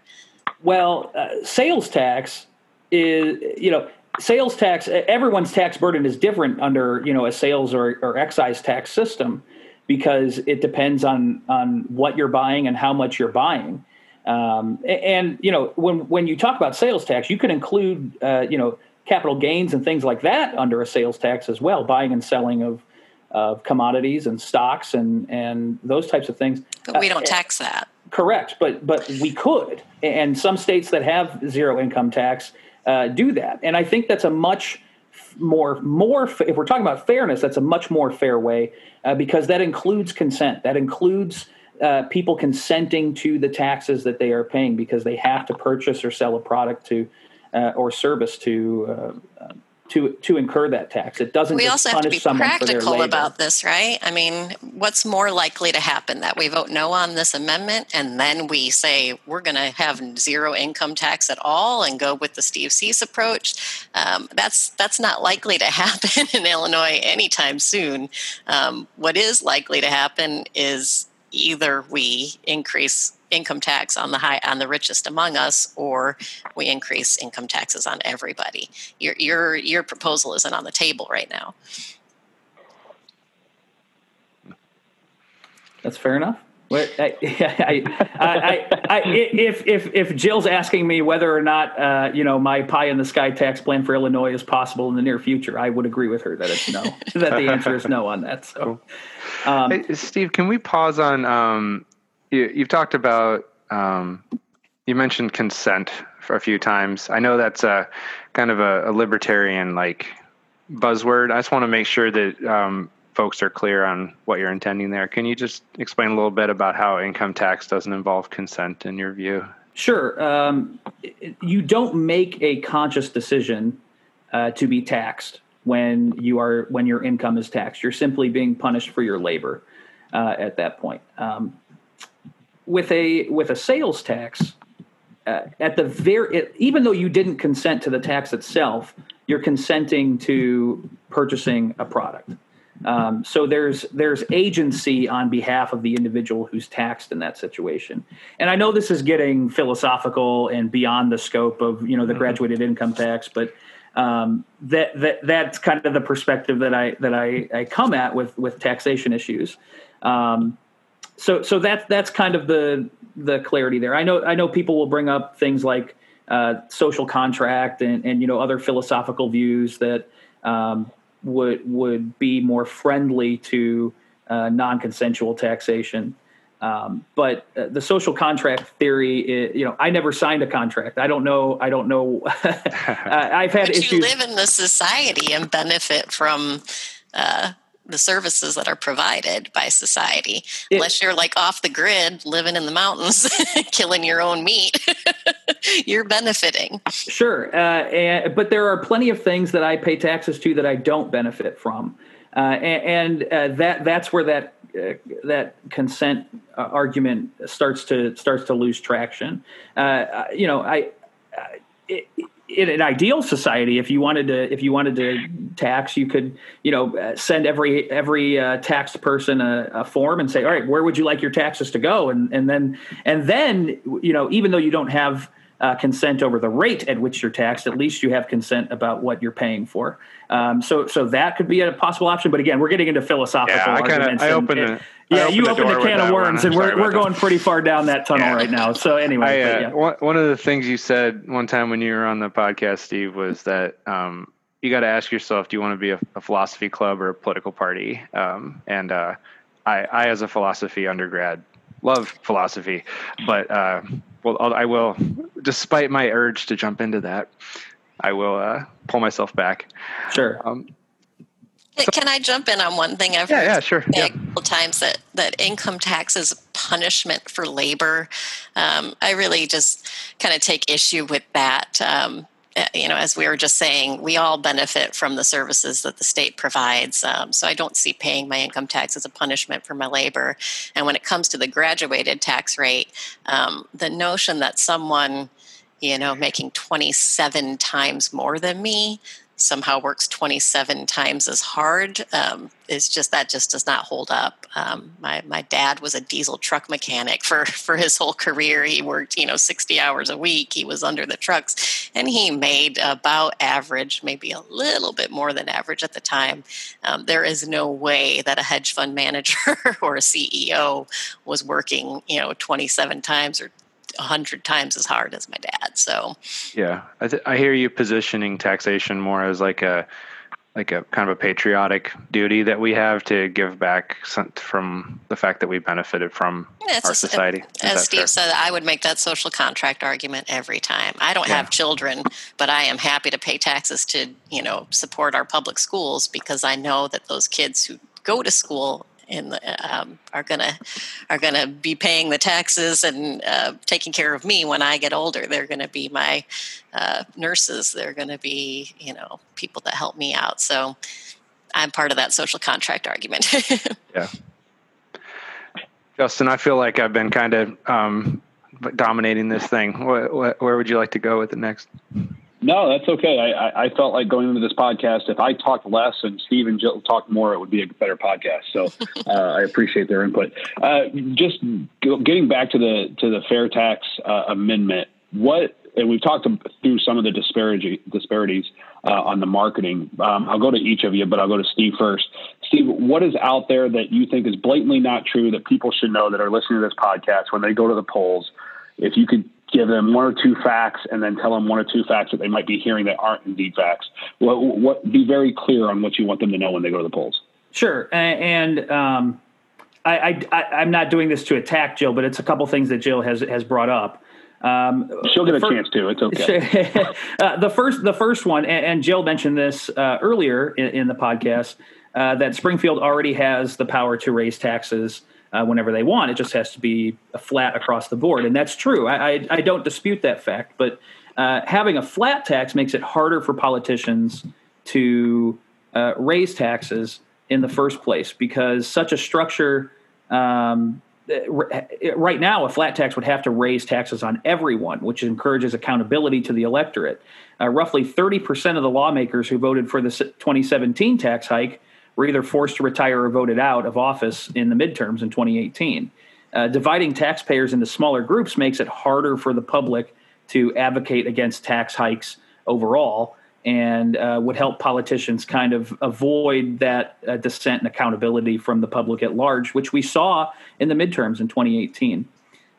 Well, uh, sales tax is you know sales tax. Everyone's tax burden is different under you know a sales or, or excise tax system because it depends on on what you're buying and how much you're buying. Um, and you know when when you talk about sales tax, you can include uh, you know capital gains and things like that under a sales tax as well, buying and selling of of commodities and stocks and and those types of things. But we don't uh, tax that. Correct, but but we could, and some states that have zero income tax uh, do that, and I think that's a much more more if we're talking about fairness, that's a much more fair way uh, because that includes consent. That includes uh, people consenting to the taxes that they are paying because they have to purchase or sell a product to uh, or service to uh, to to incur that tax. It doesn't. We also have to be practical about this, right? I mean, what's more likely to happen that we vote no on this amendment, and then we say we're going to have zero income tax at all and go with the Steve Cease approach? Um, that's that's not likely to happen in Illinois anytime soon. Um, what is likely to happen is either we increase income tax on the high on the richest among us or we increase income taxes on everybody your your your proposal isn't on the table right now that's fair enough I, I, I, I, if if if Jill's asking me whether or not uh, you know my pie in the sky tax plan for Illinois is possible in the near future, I would agree with her that it's no. that the answer is no on that. So, um, hey, Steve, can we pause on um, you, have talked about um, you mentioned consent for a few times. I know that's a kind of a, a libertarian like buzzword. I just want to make sure that um, folks are clear on what you're intending there. Can you just explain a little bit about how income tax doesn't involve consent in your view? Sure. Um, you don't make a conscious decision uh, to be taxed when you are when your income is taxed. You're simply being punished for your labor uh, at that point. Um, with a with a sales tax, uh, at the very it, even though you didn't consent to the tax itself, you're consenting to purchasing a product. Um, so there's there's agency on behalf of the individual who's taxed in that situation. And I know this is getting philosophical and beyond the scope of you know the mm-hmm. graduated income tax, but um, that that that's kind of the perspective that I that I, I come at with with taxation issues. Um, so so that's that's kind of the the clarity there. I know I know people will bring up things like uh, social contract and and you know other philosophical views that um, would would be more friendly to uh, non-consensual taxation. Um, but uh, the social contract theory, is, you know, I never signed a contract. I don't know. I don't know. I've had but issues. You live in the society and benefit from uh, the services that are provided by society. It, Unless you're like off the grid, living in the mountains, killing your own meat, you're benefiting. Sure, uh, and, but there are plenty of things that I pay taxes to that I don't benefit from, uh, and, and uh, that that's where that uh, that consent uh, argument starts to starts to lose traction. Uh, you know, I. It, in an ideal society, if you wanted to, if you wanted to tax, you could, you know, send every every uh, taxed person a, a, form and say, all right, where would you like your taxes to go? And and then and then, you know, even though you don't have uh, consent over the rate at which you're taxed, at least you have consent about what you're paying for. Um, so so that could be a possible option. But again, we're getting into philosophical yeah, I arguments. Kinda, I opened it. Yeah, you opened a can of worms, and we're, we're going pretty far down that tunnel yeah. right now. So anyway, I, uh, yeah. one, one of the things you said one time when you were on the podcast, Steve, was that um, you got to ask yourself, do you want to be a, a, philosophy club or a political party? Um, and uh, I, I, as a philosophy undergrad, love philosophy, but well, I will, despite my urge to jump into that, I will uh, pull myself back. Sure. Um, can I jump in on one thing I've yeah, heard yeah, sure. a couple times that, that income tax is a punishment for labor. Um, I really just kind of take issue with that. Um, you know, as we were just saying, we all benefit from the services that the state provides. Um, so I don't see paying my income tax as a punishment for my labor. And when it comes to the graduated tax rate, um, the notion that someone you know, making 27 times more than me somehow works 27 times as hard. Um, is just that just does not hold up. Um, my, my dad was a diesel truck mechanic for, for his whole career. He worked you know 60 hours a week. He was under the trucks and he made about average maybe a little bit more than average at the time. Um, there is no way that a hedge fund manager or a ceo was working you know 27 times or a hundred times as hard as my dad. So, yeah, I, th- I hear you positioning taxation more as like a like a kind of a patriotic duty that we have to give back from the fact that we benefited from yeah, our society. as Steve fair? said, I would make that social contract argument every time. I don't yeah. have children, but I am happy to pay taxes to you know support our public schools because I know that those kids who go to school the, um, are gonna are gonna be paying the taxes and uh, taking care of me when I get older. They're gonna be my uh, nurses. They're gonna be you know people that help me out. So I'm part of that social contract argument. yeah, Justin, I feel like I've been kind of um, dominating this thing. where would you like to go with it next? No, that's okay. I, I, felt like going into this podcast, if I talked less and Steve and Jill talked more, it would be a better podcast. So uh, I appreciate their input. Uh, just getting back to the to the fair tax uh, amendment, what and we've talked through some of the disparity disparities uh, on the marketing. Um, I'll go to each of you, but I'll go to Steve first. Steve, what is out there that you think is blatantly not true that people should know that are listening to this podcast when they go to the polls? If you could give them one or two facts and then tell them one or two facts that they might be hearing that aren't indeed facts. What, what be very clear on what you want them to know when they go to the polls. Sure, and um, I, I, am not doing this to attack Jill, but it's a couple things that Jill has has brought up. Um, She'll get a first, chance to. It's okay. uh, the first, the first one, and, and Jill mentioned this uh, earlier in, in, the podcast uh, that Springfield already has the power to raise taxes uh, whenever they want. It just has to be flat across the board, and that's true. I, I, I don't dispute that fact, but uh, having a flat tax makes it harder for politicians to uh, raise taxes in the first place because such a structure. Um, right now, a flat tax would have to raise taxes on everyone, which encourages accountability to the electorate. Uh, roughly 30% of the lawmakers who voted for the 2017 tax hike were either forced to retire or voted out of office in the midterms in 2018. Uh, dividing taxpayers into smaller groups makes it harder for the public to advocate against tax hikes overall and uh, would help politicians kind of avoid that uh, dissent and accountability from the public at large, which we saw in the midterms in 2018.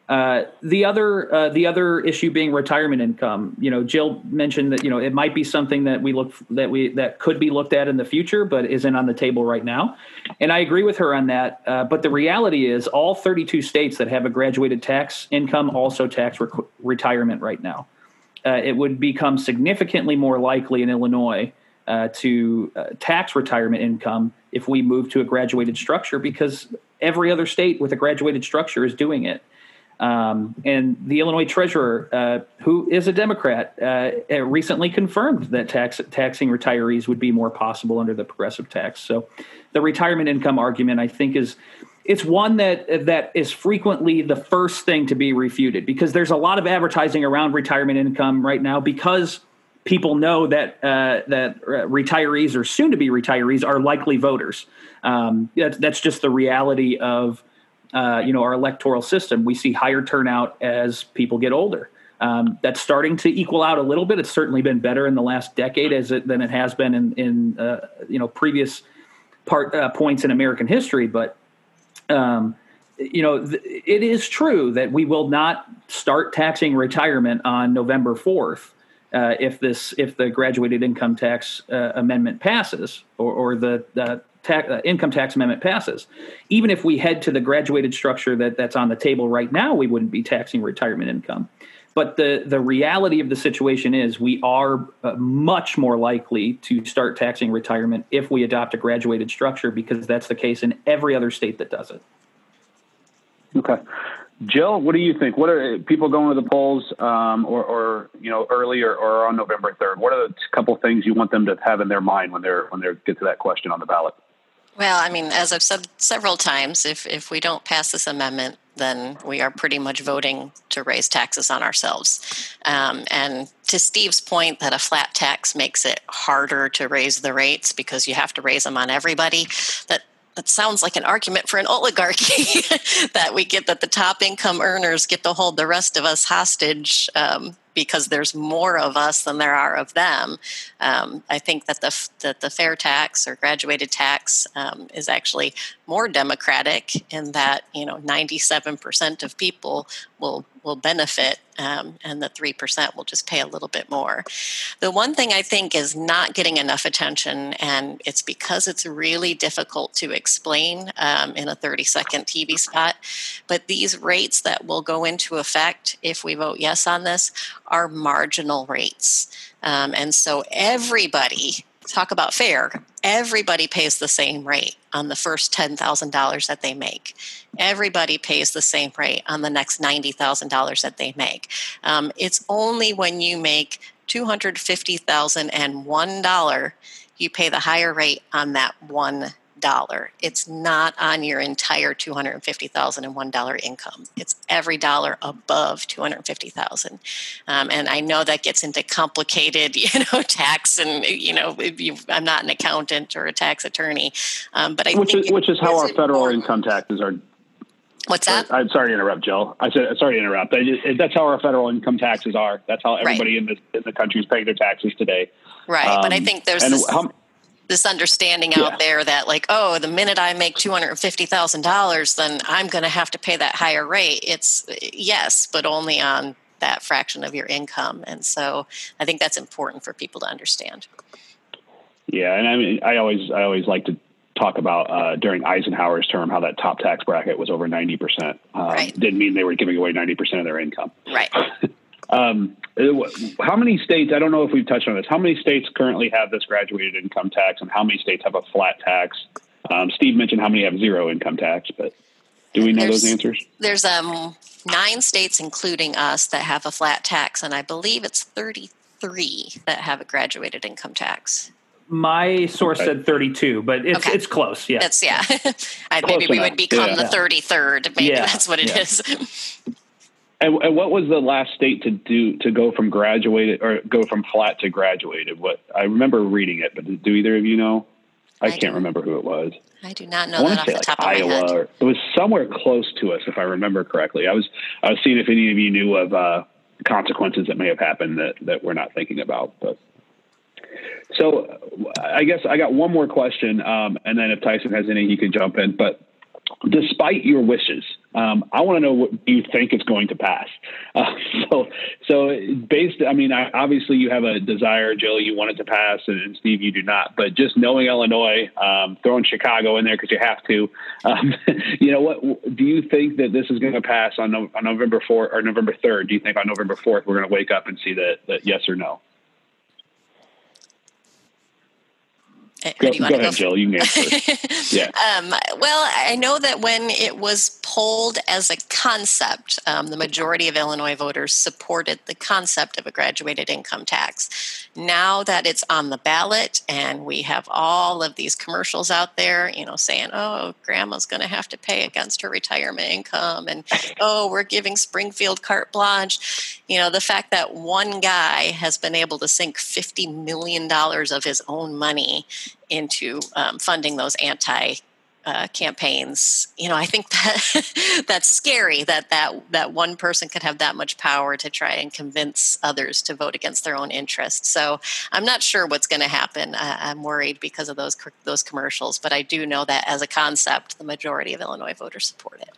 Uh, the other uh, the other issue being retirement income. You know, Jill mentioned that you know it might be something that we look that we that could be looked at in the future, but isn't on the table right now. And I agree with her on that. Uh, but the reality is, all 32 states that have a graduated tax income also tax retirement right now. Uh, it would become significantly more likely in Illinois uh, to tax retirement income if we move to a graduated structure because every other state with a graduated structure is doing it. Um, and the Illinois treasurer, uh, who is a Democrat, uh, uh, recently confirmed that tax, taxing retirees would be more possible under the progressive tax. So, the retirement income argument, I think, is it's one that that is frequently the first thing to be refuted because there's a lot of advertising around retirement income right now because people know that uh, that retirees or soon to be retirees are likely voters. Um, that's, that's just the reality of uh, you know our electoral system. We see higher turnout as people get older. Um, that's starting to equal out a little bit. It's certainly been better in the last decade as it, than it has been in, in uh, you know previous part uh, points in American history. But um, you know, th- it is true that we will not start taxing retirement on November fourth. Uh, if this if the graduated income tax uh, amendment passes or, or the, the tax, uh, income tax amendment passes, even if we head to the graduated structure that, that's on the table right now, we wouldn't be taxing retirement income. But the, the reality of the situation is we are uh, much more likely to start taxing retirement if we adopt a graduated structure because that's the case in every other state that does it. Okay. Jill, what do you think? What are people going to the polls, um, or, or, you know, early or, or, on November third? What are the couple things you want them to have in their mind when they're when they get to that question on the ballot? Well, I mean, as I've said several times, if, if we don't pass this amendment, then we are pretty much voting to raise taxes on ourselves. Um, and to Steve's point that a flat tax makes it harder to raise the rates because you have to raise them on everybody, that that sounds like an argument for an oligarchy that we get that the top income earners get to hold the rest of us hostage um, because there's more of us than there are of them. Um, I think that the that the fair tax or graduated tax um, is actually more democratic in that you know 97% of people will will benefit um, and the 3% will just pay a little bit more. The one thing I think is not getting enough attention, and it's because it's really difficult to explain um, in a 30 second TV spot, but these rates that will go into effect if we vote yes on this are marginal rates. Um, and so everybody talk about fair, everybody pays the same rate on the first $10,000 that they make. Everybody pays the same rate on the next $90,000 that they make. Um, it's only when you make $250,001 you pay the higher rate on that one dollar. It's not on your entire two hundred fifty thousand and one dollar income. It's every dollar above two hundred fifty thousand. Um, and I know that gets into complicated, you know, tax and you know, you, I'm not an accountant or a tax attorney, um, but I which is which is how our federal important. income taxes are. What's that? I'm sorry to interrupt, Jill. I said sorry to interrupt. Just, that's how our federal income taxes are. That's how everybody right. in the in the country is paying their taxes today. Right, um, but I um, think there's this, how, this understanding out yeah. there that like oh the minute i make $250000 then i'm going to have to pay that higher rate. It's yes but only on that fraction of your income. And so i think that's important for people to understand. Yeah and i mean i always i always like to talk about uh, during eisenhower's term how that top tax bracket was over 90% um, right. didn't mean they were giving away 90% of their income. Right. Um, how many states? I don't know if we've touched on this. How many states currently have this graduated income tax, and how many states have a flat tax? Um, Steve mentioned how many have zero income tax, but do we know there's, those answers? There's um, nine states, including us, that have a flat tax, and I believe it's 33 that have a graduated income tax. My source okay. said 32, but it's okay. it's close. Yeah, it's yeah. I, maybe enough. we would become yeah. the 33rd. Maybe yeah. that's what it yeah. is. And, and, what was the last state to do to go from graduated or go from flat to graduated? What I remember reading it, but do either of you know? I, I can't do. remember who it was. I do not know I that off the like top Iowa my head. Or, it was somewhere close to us, if I remember correctly. I was I was seeing if any of you knew of uh, consequences that may have happened that that we're not thinking about. But so I guess I got one more question, um, and then if Tyson has any, he can jump in. But despite your wishes, um, I want to know what you think is going to pass. Uh, so, so based, I mean, I, obviously you have a desire, Jill, you want it to pass, and, and Steve, you do not. But just knowing Illinois, um, throwing Chicago in there because you have to, um, you know, what do you think that this is going to pass on, on November fourth or November third? Do you think on November fourth we're going to wake up and see that, that yes or no? Go, go ahead, Jill. You can answer. yeah. Um, well, I know that when it was polled as a concept, um, the majority of Illinois voters supported the concept of a graduated income tax. Now that it's on the ballot and we have all of these commercials out there, you know, saying, "Oh, grandma's going to have to pay against her retirement income," and "Oh, we're giving Springfield carte blanche," you know, the fact that one guy has been able to sink fifty million dollars of his own money into um, funding those anti uh, campaigns. You know, I think that that's scary that that that one person could have that much power to try and convince others to vote against their own interests. So I'm not sure what's going to happen. I'm worried because of those those commercials, but I do know that as a concept, the majority of Illinois voters support it.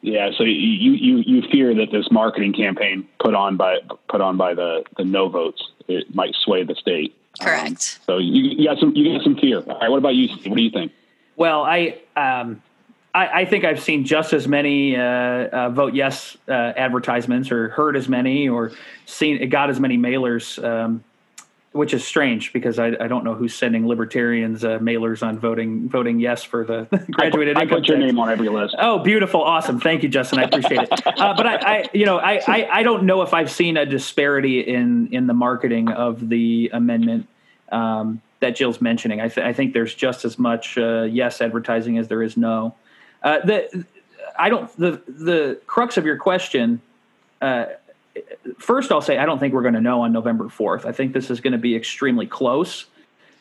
Yeah, so you you you fear that this marketing campaign put on by put on by the the no votes it might sway the state. Correct. Um, so you, you, got some you got some fear. All right. What about you? Steve? What do you think? Well, I um, I, I, think I've seen just as many uh, uh, vote yes uh, advertisements, or heard as many, or seen got as many mailers. Um, which is strange because I, I, don't know who's sending libertarians uh, mailers on voting voting yes for the graduated I put, I put your name on every list. Oh, beautiful, awesome! Thank you, Justin. I appreciate it. Uh, but I, I, you know, I, I, I don't know if I've seen a disparity in in the marketing of the amendment um, that Jill's mentioning. I, th- I, think there's just as much uh, yes advertising as there is no. Uh, the I don't the the crux of your question uh, first, I'll say I don't think we're going to know on November 4th. I think this is going to be extremely close.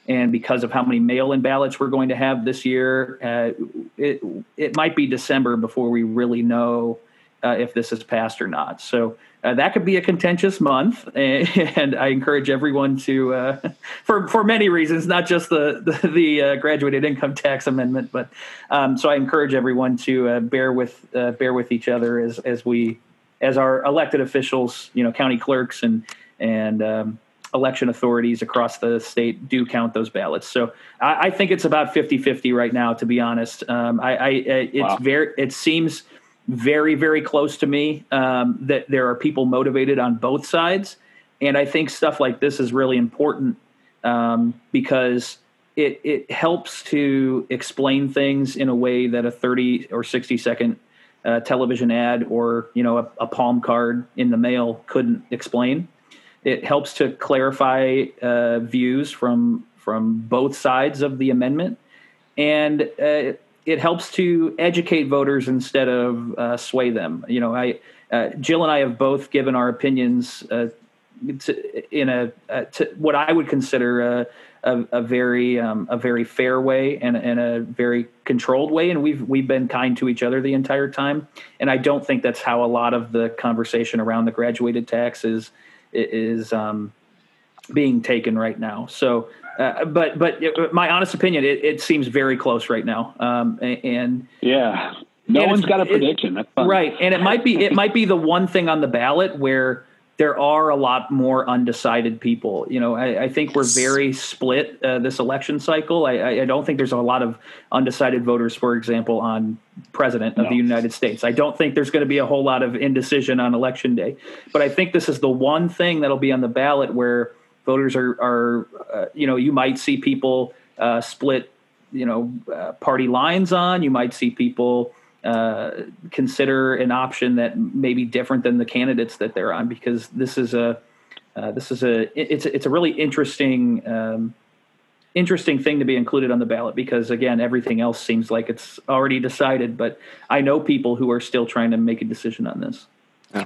And because of how many mail in ballots we're going to have this year, uh, it, it might be December before we really know uh, if this is passed or not. So uh, that could be a contentious month. And, I encourage everyone to, uh, for, for many reasons, not just the, the, the uh, graduated income tax amendment, but um, so I encourage everyone to uh, bear with bear with each other as, as we as our elected officials, you know, county clerks and and um, election authorities across the state do count those ballots. So I, I think it's about 50-50 right now, to be honest. Um, I, I, it's wow. very it seems very very close to me um, that there are people motivated on both sides, and I think stuff like this is really important um, because. It, it helps to explain things in a way that a 30 or 60 second a television ad or you know a, a, palm card in the mail couldn't explain. It helps to clarify uh, views from from both sides of the amendment, and uh, it helps to educate voters instead of uh, sway them. You know, I uh, Jill and I have both given our opinions uh, to, in a uh, to what I would consider a, a very um, a very fair way and, and a very controlled way, and we've we've been kind to each other the entire time. And I don't think that's how a lot of the conversation around the graduated tax is is um, being taken right now. So, uh, but but it, my honest opinion, it, it, seems very close right now. Um, and yeah, no and one's got a prediction. That's fun. right, and it might be it might be the one thing on the ballot where there are a lot more undecided people. You know, I, I think we're very split uh, this election cycle. I, I, don't think there's a lot of undecided voters, for example, on president of no. the United States. I don't think there's going to be a whole lot of indecision on election day. But I think this is the one thing that'll be on the ballot where voters are, are uh, you know, you might see people uh, split, you know, uh, party lines on. You might see people uh, consider an option that may be different than the candidates that they're on because this is a uh, this is a it's it's a really interesting um, interesting thing to be included on the ballot because again everything else seems like it's already decided but I know people who are still trying to make a decision on this. Yeah.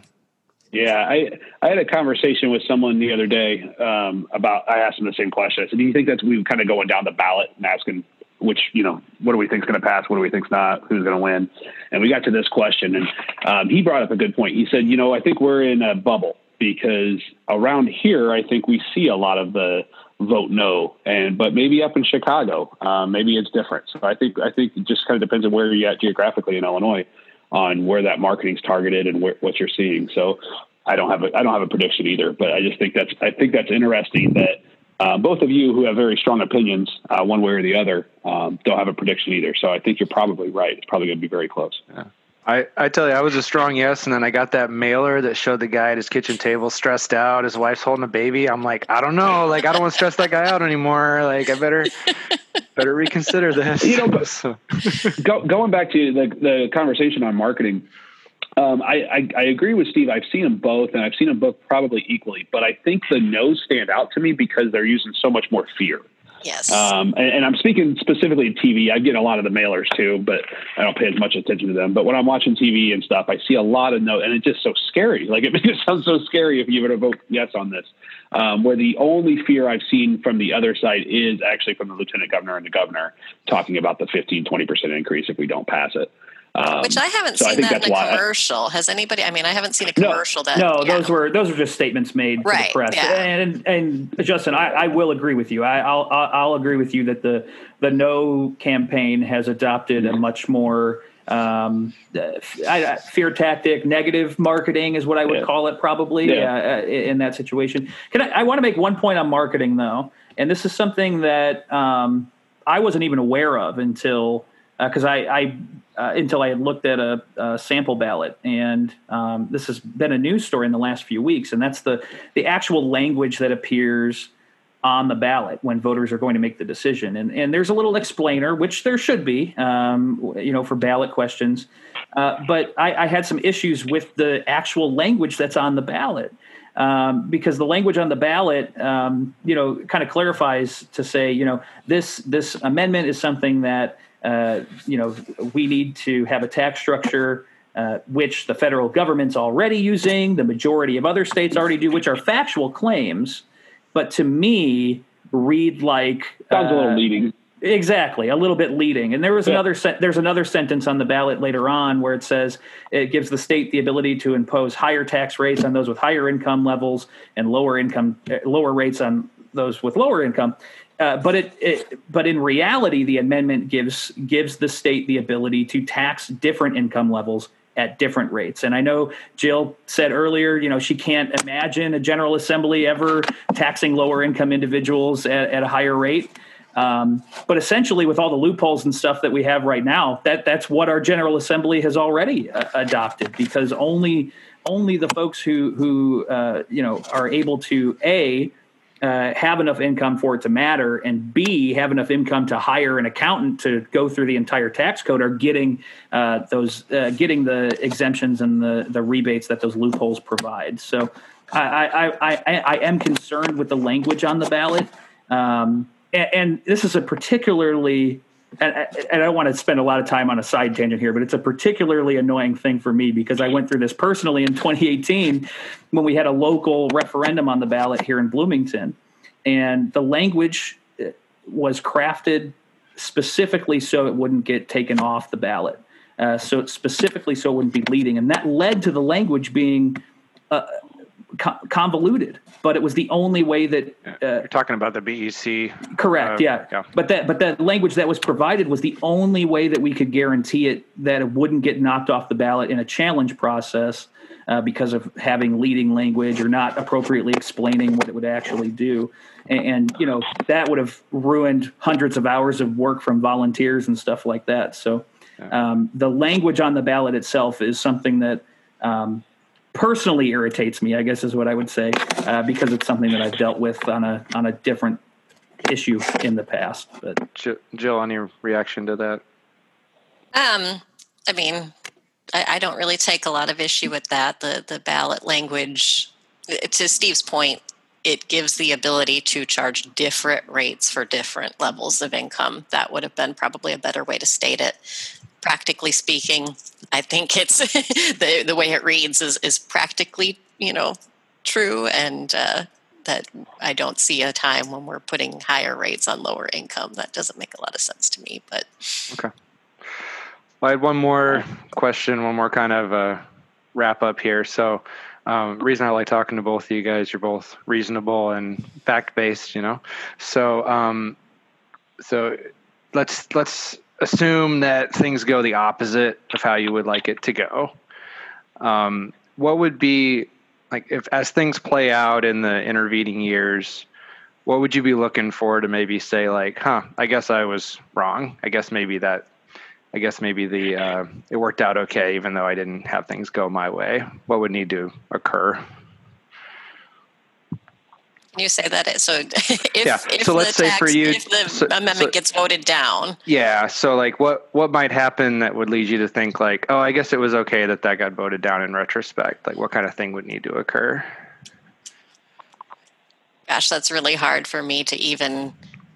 Yeah, I I had a conversation with someone the other day um, about. I asked him the same question. I said, "Do you think that's we kind of going down the ballot and asking which you know what do we think is going to pass? What do we think's not? Who's going to win? And we got to this question and um, he brought up a good point. He said you know i think we're in a bubble because around here i think we see a lot of the vote no and but maybe up in chicago um, maybe it's different. So i think i think it just kind of depends on where you're at geographically in illinois on where that marketing's targeted and where, what you're seeing. So i don't have a i don't have a prediction either but i just think that's i think that's interesting that uh, both of you who have very strong opinions, uh, one way or the other, um, don't have a prediction either. So I think you're probably right. It's probably going to be very close. Yeah. I, I tell you, I was a strong yes, and then I got that mailer that showed the guy at his kitchen table stressed out. His wife's holding a baby. I'm like, I don't know, like I don't want to stress that guy out anymore. Like I better better reconsider this. You know, but so. go, going back to the the conversation on marketing, um, I, I, I agree with Steve. I've seen them both, and I've seen them both probably equally. But I think the no's stand out to me because they're using so much more fear. Yes. Um, and, and, I'm speaking specifically of TV. I get a lot of the mailers too, but I don't pay as much attention to them. But when I'm watching TV and stuff, I see a lot of no, and it's just so scary. Like it, it sounds so scary if you were to vote yes on this. Um, where the only fear I've seen from the other side is actually from the lieutenant governor and the governor talking about the 15, 20% increase if we don't pass it. Um, Which I haven't so seen I that in a commercial. I, Has anybody? I mean, I haven't seen a commercial no, that. No, yeah. those were those were just statements made right, to the press. Yeah. And and Justin, I, I will agree with you. I, will I'll agree with you that the the no campaign has adopted a much more um, fear tactic, negative marketing is what I would yeah. call it, probably yeah. uh, in that situation. Can I, I want to make one point on marketing though, and this is something that um, I wasn't even aware of until because uh, I, I uh, until I had looked at a, a sample ballot, and um, this has been a news story in the last few weeks, and that's the the actual language that appears on the ballot when voters are going to make the decision. And and there's a little explainer, which there should be, um, you know, for ballot questions. Uh, but I, I, had some issues with the actual language that's on the ballot. Um, because the language on the ballot, um, you know, kind of clarifies to say, you know, this this amendment is something that uh, you know, we need to have a tax structure uh, which the federal government's already using, the majority of other states already do, which are factual claims, but to me read like sounds uh, a little uh, leading. Exactly, a little bit leading. And there was yeah. another se- there's another sentence on the ballot later on where it says it gives the state the ability to impose higher tax rates on those with higher income levels and lower income uh, lower rates on those with lower income. Uh, but it, it, but in reality, the amendment gives gives the state the ability to tax different income levels at different rates. And I know Jill said earlier, you know, she can't imagine a General Assembly ever taxing lower income individuals at, at a higher rate. Um, but essentially, with all the loopholes and stuff that we have right now, that that's what our General Assembly has already uh, adopted. Because only only the folks who who uh, you know are able to a uh, have enough income for it to matter, and B, have enough income to hire an accountant to go through the entire tax code, are getting uh, those uh, getting the exemptions and the the rebates that those loopholes provide. So, I I, I, I am concerned with the language on the ballot, um, and, and this is a particularly and, and, I don't want to spend a lot of time on a side tangent here, but it's a particularly annoying thing for me because I went through this personally in 2018 when we had a local referendum on the ballot here in Bloomington. And the language uh, was crafted specifically so it wouldn't get taken off the ballot. Uh, so specifically so it wouldn't be leading. And that led to the language being uh, convoluted, but it was the only way that uh, you're talking about the BEC. Correct. Uh, yeah. yeah. But that but that language that was provided was the only way that we could guarantee it that it wouldn't get knocked off the ballot in a challenge process uh, because of having leading language or not appropriately explaining what it would actually do. And, and you know that would have ruined hundreds of hours of work from volunteers and stuff like that. So um, the language on the ballot itself is something that. Um, personally irritates me, I guess is what I would say, uh, because it's something that I've dealt with on a on a different issue in the past. But Jill, any reaction to that? Um, I mean, I, I don't really take a lot of issue with that. The the ballot language, to Steve's point, it gives the ability to charge different rates for different levels of income. That would have been probably a better way to state it practically speaking, I think it's the the way it reads is is practically you know true, and uh, that I don't see a time when we're putting higher rates on lower income. That doesn't make a lot of sense to me. But okay, well, I had one more question, one more kind of uh, wrap up here. So. Um, reason I like talking to both of you guys, you're both reasonable and fact based, you know. So, um, so let's let's assume that things go the opposite of how you would like it to go, um, what would be like if as things play out in the intervening years, what would you be looking for to maybe say like, huh, I guess I was wrong. I guess maybe that I guess maybe the uh, it worked out okay, even though I didn't have things go my way. What would need to occur? You say that it, so if, Yeah, if so let's the say tax, for you- if the so- amendment so- gets voted down, Yeah. So like, what what might happen that would lead you to think like, oh, I guess it was okay that that got voted down in retrospect. Like, what kind of thing would need to occur? gosh, that's really hard for me to even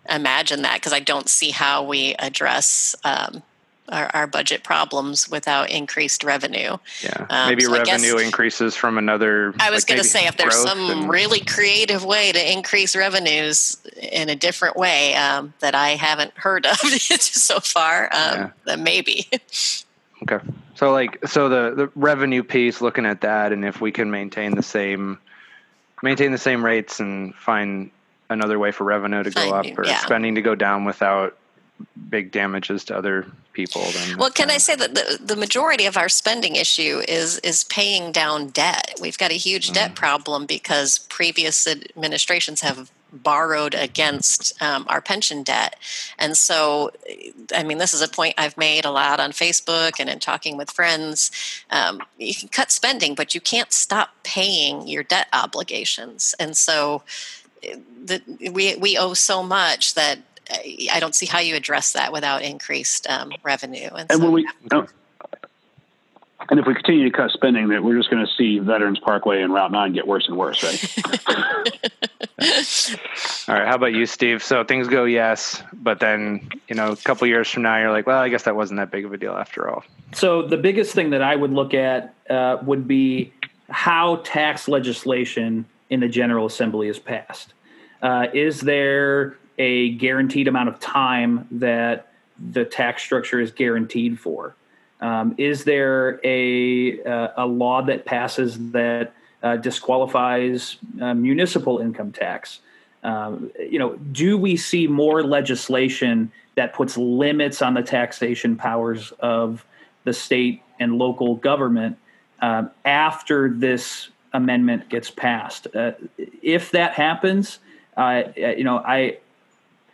imagine that because I don't see how we address um, our, our budget problems without increased revenue. Yeah. Um, maybe so I guess- revenue increases from another. I was like, going to say if there's some and- really creative way to increase revenues in a different way um, that I haven't heard of so far, um, Yeah. then maybe. Okay. So like so the the revenue piece looking at that and if we can maintain the same maintain the same rates and find another way for revenue to go up or yeah. spending to go down without big damages to other people then Well, can I say that the, the majority of our spending issue is is paying down debt? We've got a huge debt Mm. problem because previous administrations have borrowed against um, our pension debt, and so I mean this is a point I've made a lot on Facebook and in talking with friends. Um, you can cut spending, but you can't stop paying your debt obligations, and so eh, the, we we owe so much that. I don't see how you address that without increased um, revenue. And, And so, when we and if we continue to cut spending, that we're just going to see Veterans Parkway and Route Nine get worse and worse, right? All right, how about you Steve? So things go yes, but then, you know, a couple years from now you're like, well, I guess that wasn't that big of a deal after all. So the biggest thing that I would look at uh, would be how tax legislation in the General Assembly is passed. Uh, is there a guaranteed amount of time that the tax structure is guaranteed for? Um, is there a uh, a law that passes that uh, disqualifies uh, municipal income tax? Um, you know, do we see more legislation that puts limits on the taxation powers of the state and local government um, after this amendment gets passed? Uh, if that happens, uh, you know, I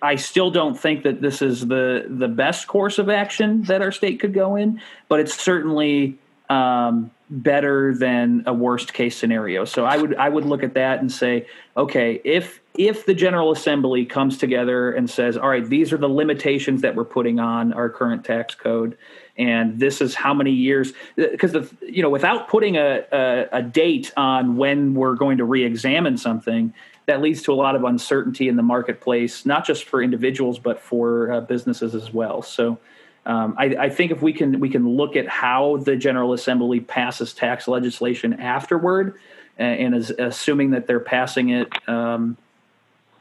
I still don't think that this is the the best course of action that our state could go in, but it's certainly um, better than a worst case scenario. So I would I would look at that and say, okay, if if the General Assembly comes together and says, all right, these are the limitations that we're putting on our current tax code, and this is how many years, because you know without putting a, a a date on when we're going to re-examine something, that leads to a lot of uncertainty in the marketplace, not just for individuals but for uh, businesses as well. So. Um, I, I think if we can we can look at how the General Assembly passes tax legislation afterward, and, and is assuming that they're passing it um,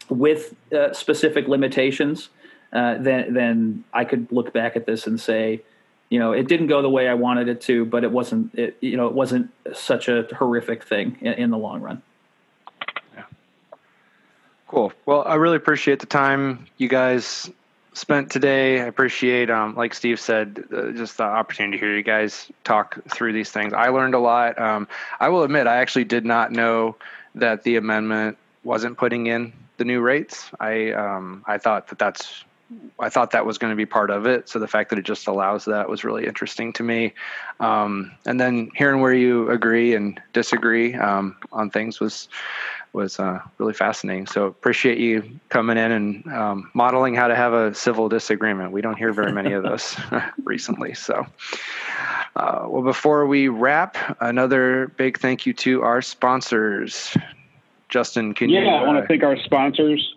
with uh, specific limitations, uh, then then I could look back at this and say, you know, it didn't go the way I wanted it to, but it wasn't it you know it wasn't such a horrific thing in, in the long run. Cool. Well, I really appreciate the time you guys spent today. I appreciate, um, like Steve said, uh, just the opportunity to hear you guys talk through these things. I learned a lot. Um, I will admit, I actually did not know that the amendment wasn't putting in the new rates. I um, I thought that that's I thought that was going to be part of it. So the fact that it just allows that was really interesting to me. Um, and then hearing where you agree and disagree um, on things was was uh, really fascinating. So appreciate you coming in and um, modeling how to have a civil disagreement. We don't hear very many of those recently. So, uh, well, before we wrap, another big thank you to our sponsors. Justin, can yeah, you? I want uh, to thank our sponsors.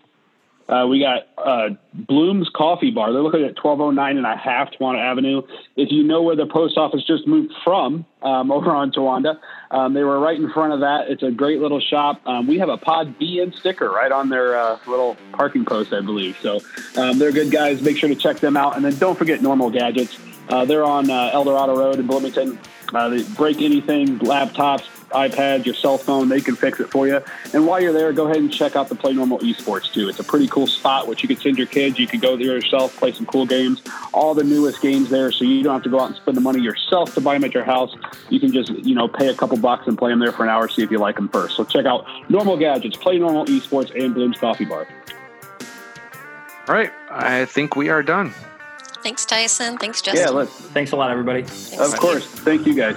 Uh, we got uh, Bloom's Coffee Bar. They're located at 1209 and a half Towanda Avenue. If you know where the post office just moved from, um, over on Towanda, um, they were right in front of that. It's a great little shop. Um, we have a Pod BN sticker right on their uh, little parking post, I believe. So um, they're good guys. Make sure to check them out. And then don't forget Normal Gadgets. Uh, they're on uh, El Dorado Road in Bloomington. Uh, they break anything, laptops, iPads, your cell phone, they can fix it for you. And while you're there, go ahead and check out the Play Normal Esports too. It's a pretty cool spot which you can send your kids. You can go there yourself, play some cool games. All the newest games there, so you don't have to go out and spend the money yourself to buy them at your house. You can just you know pay a couple bucks and play them there for an hour, see if you like them first. So check out Normal Gadgets, Play Normal Esports, and Bloom's Coffee Bar. all right, I think we are done. Thanks, Tyson. Thanks, Justin. Yeah, let's. Thanks a lot, everybody. Thanks, Of course. Thank you guys.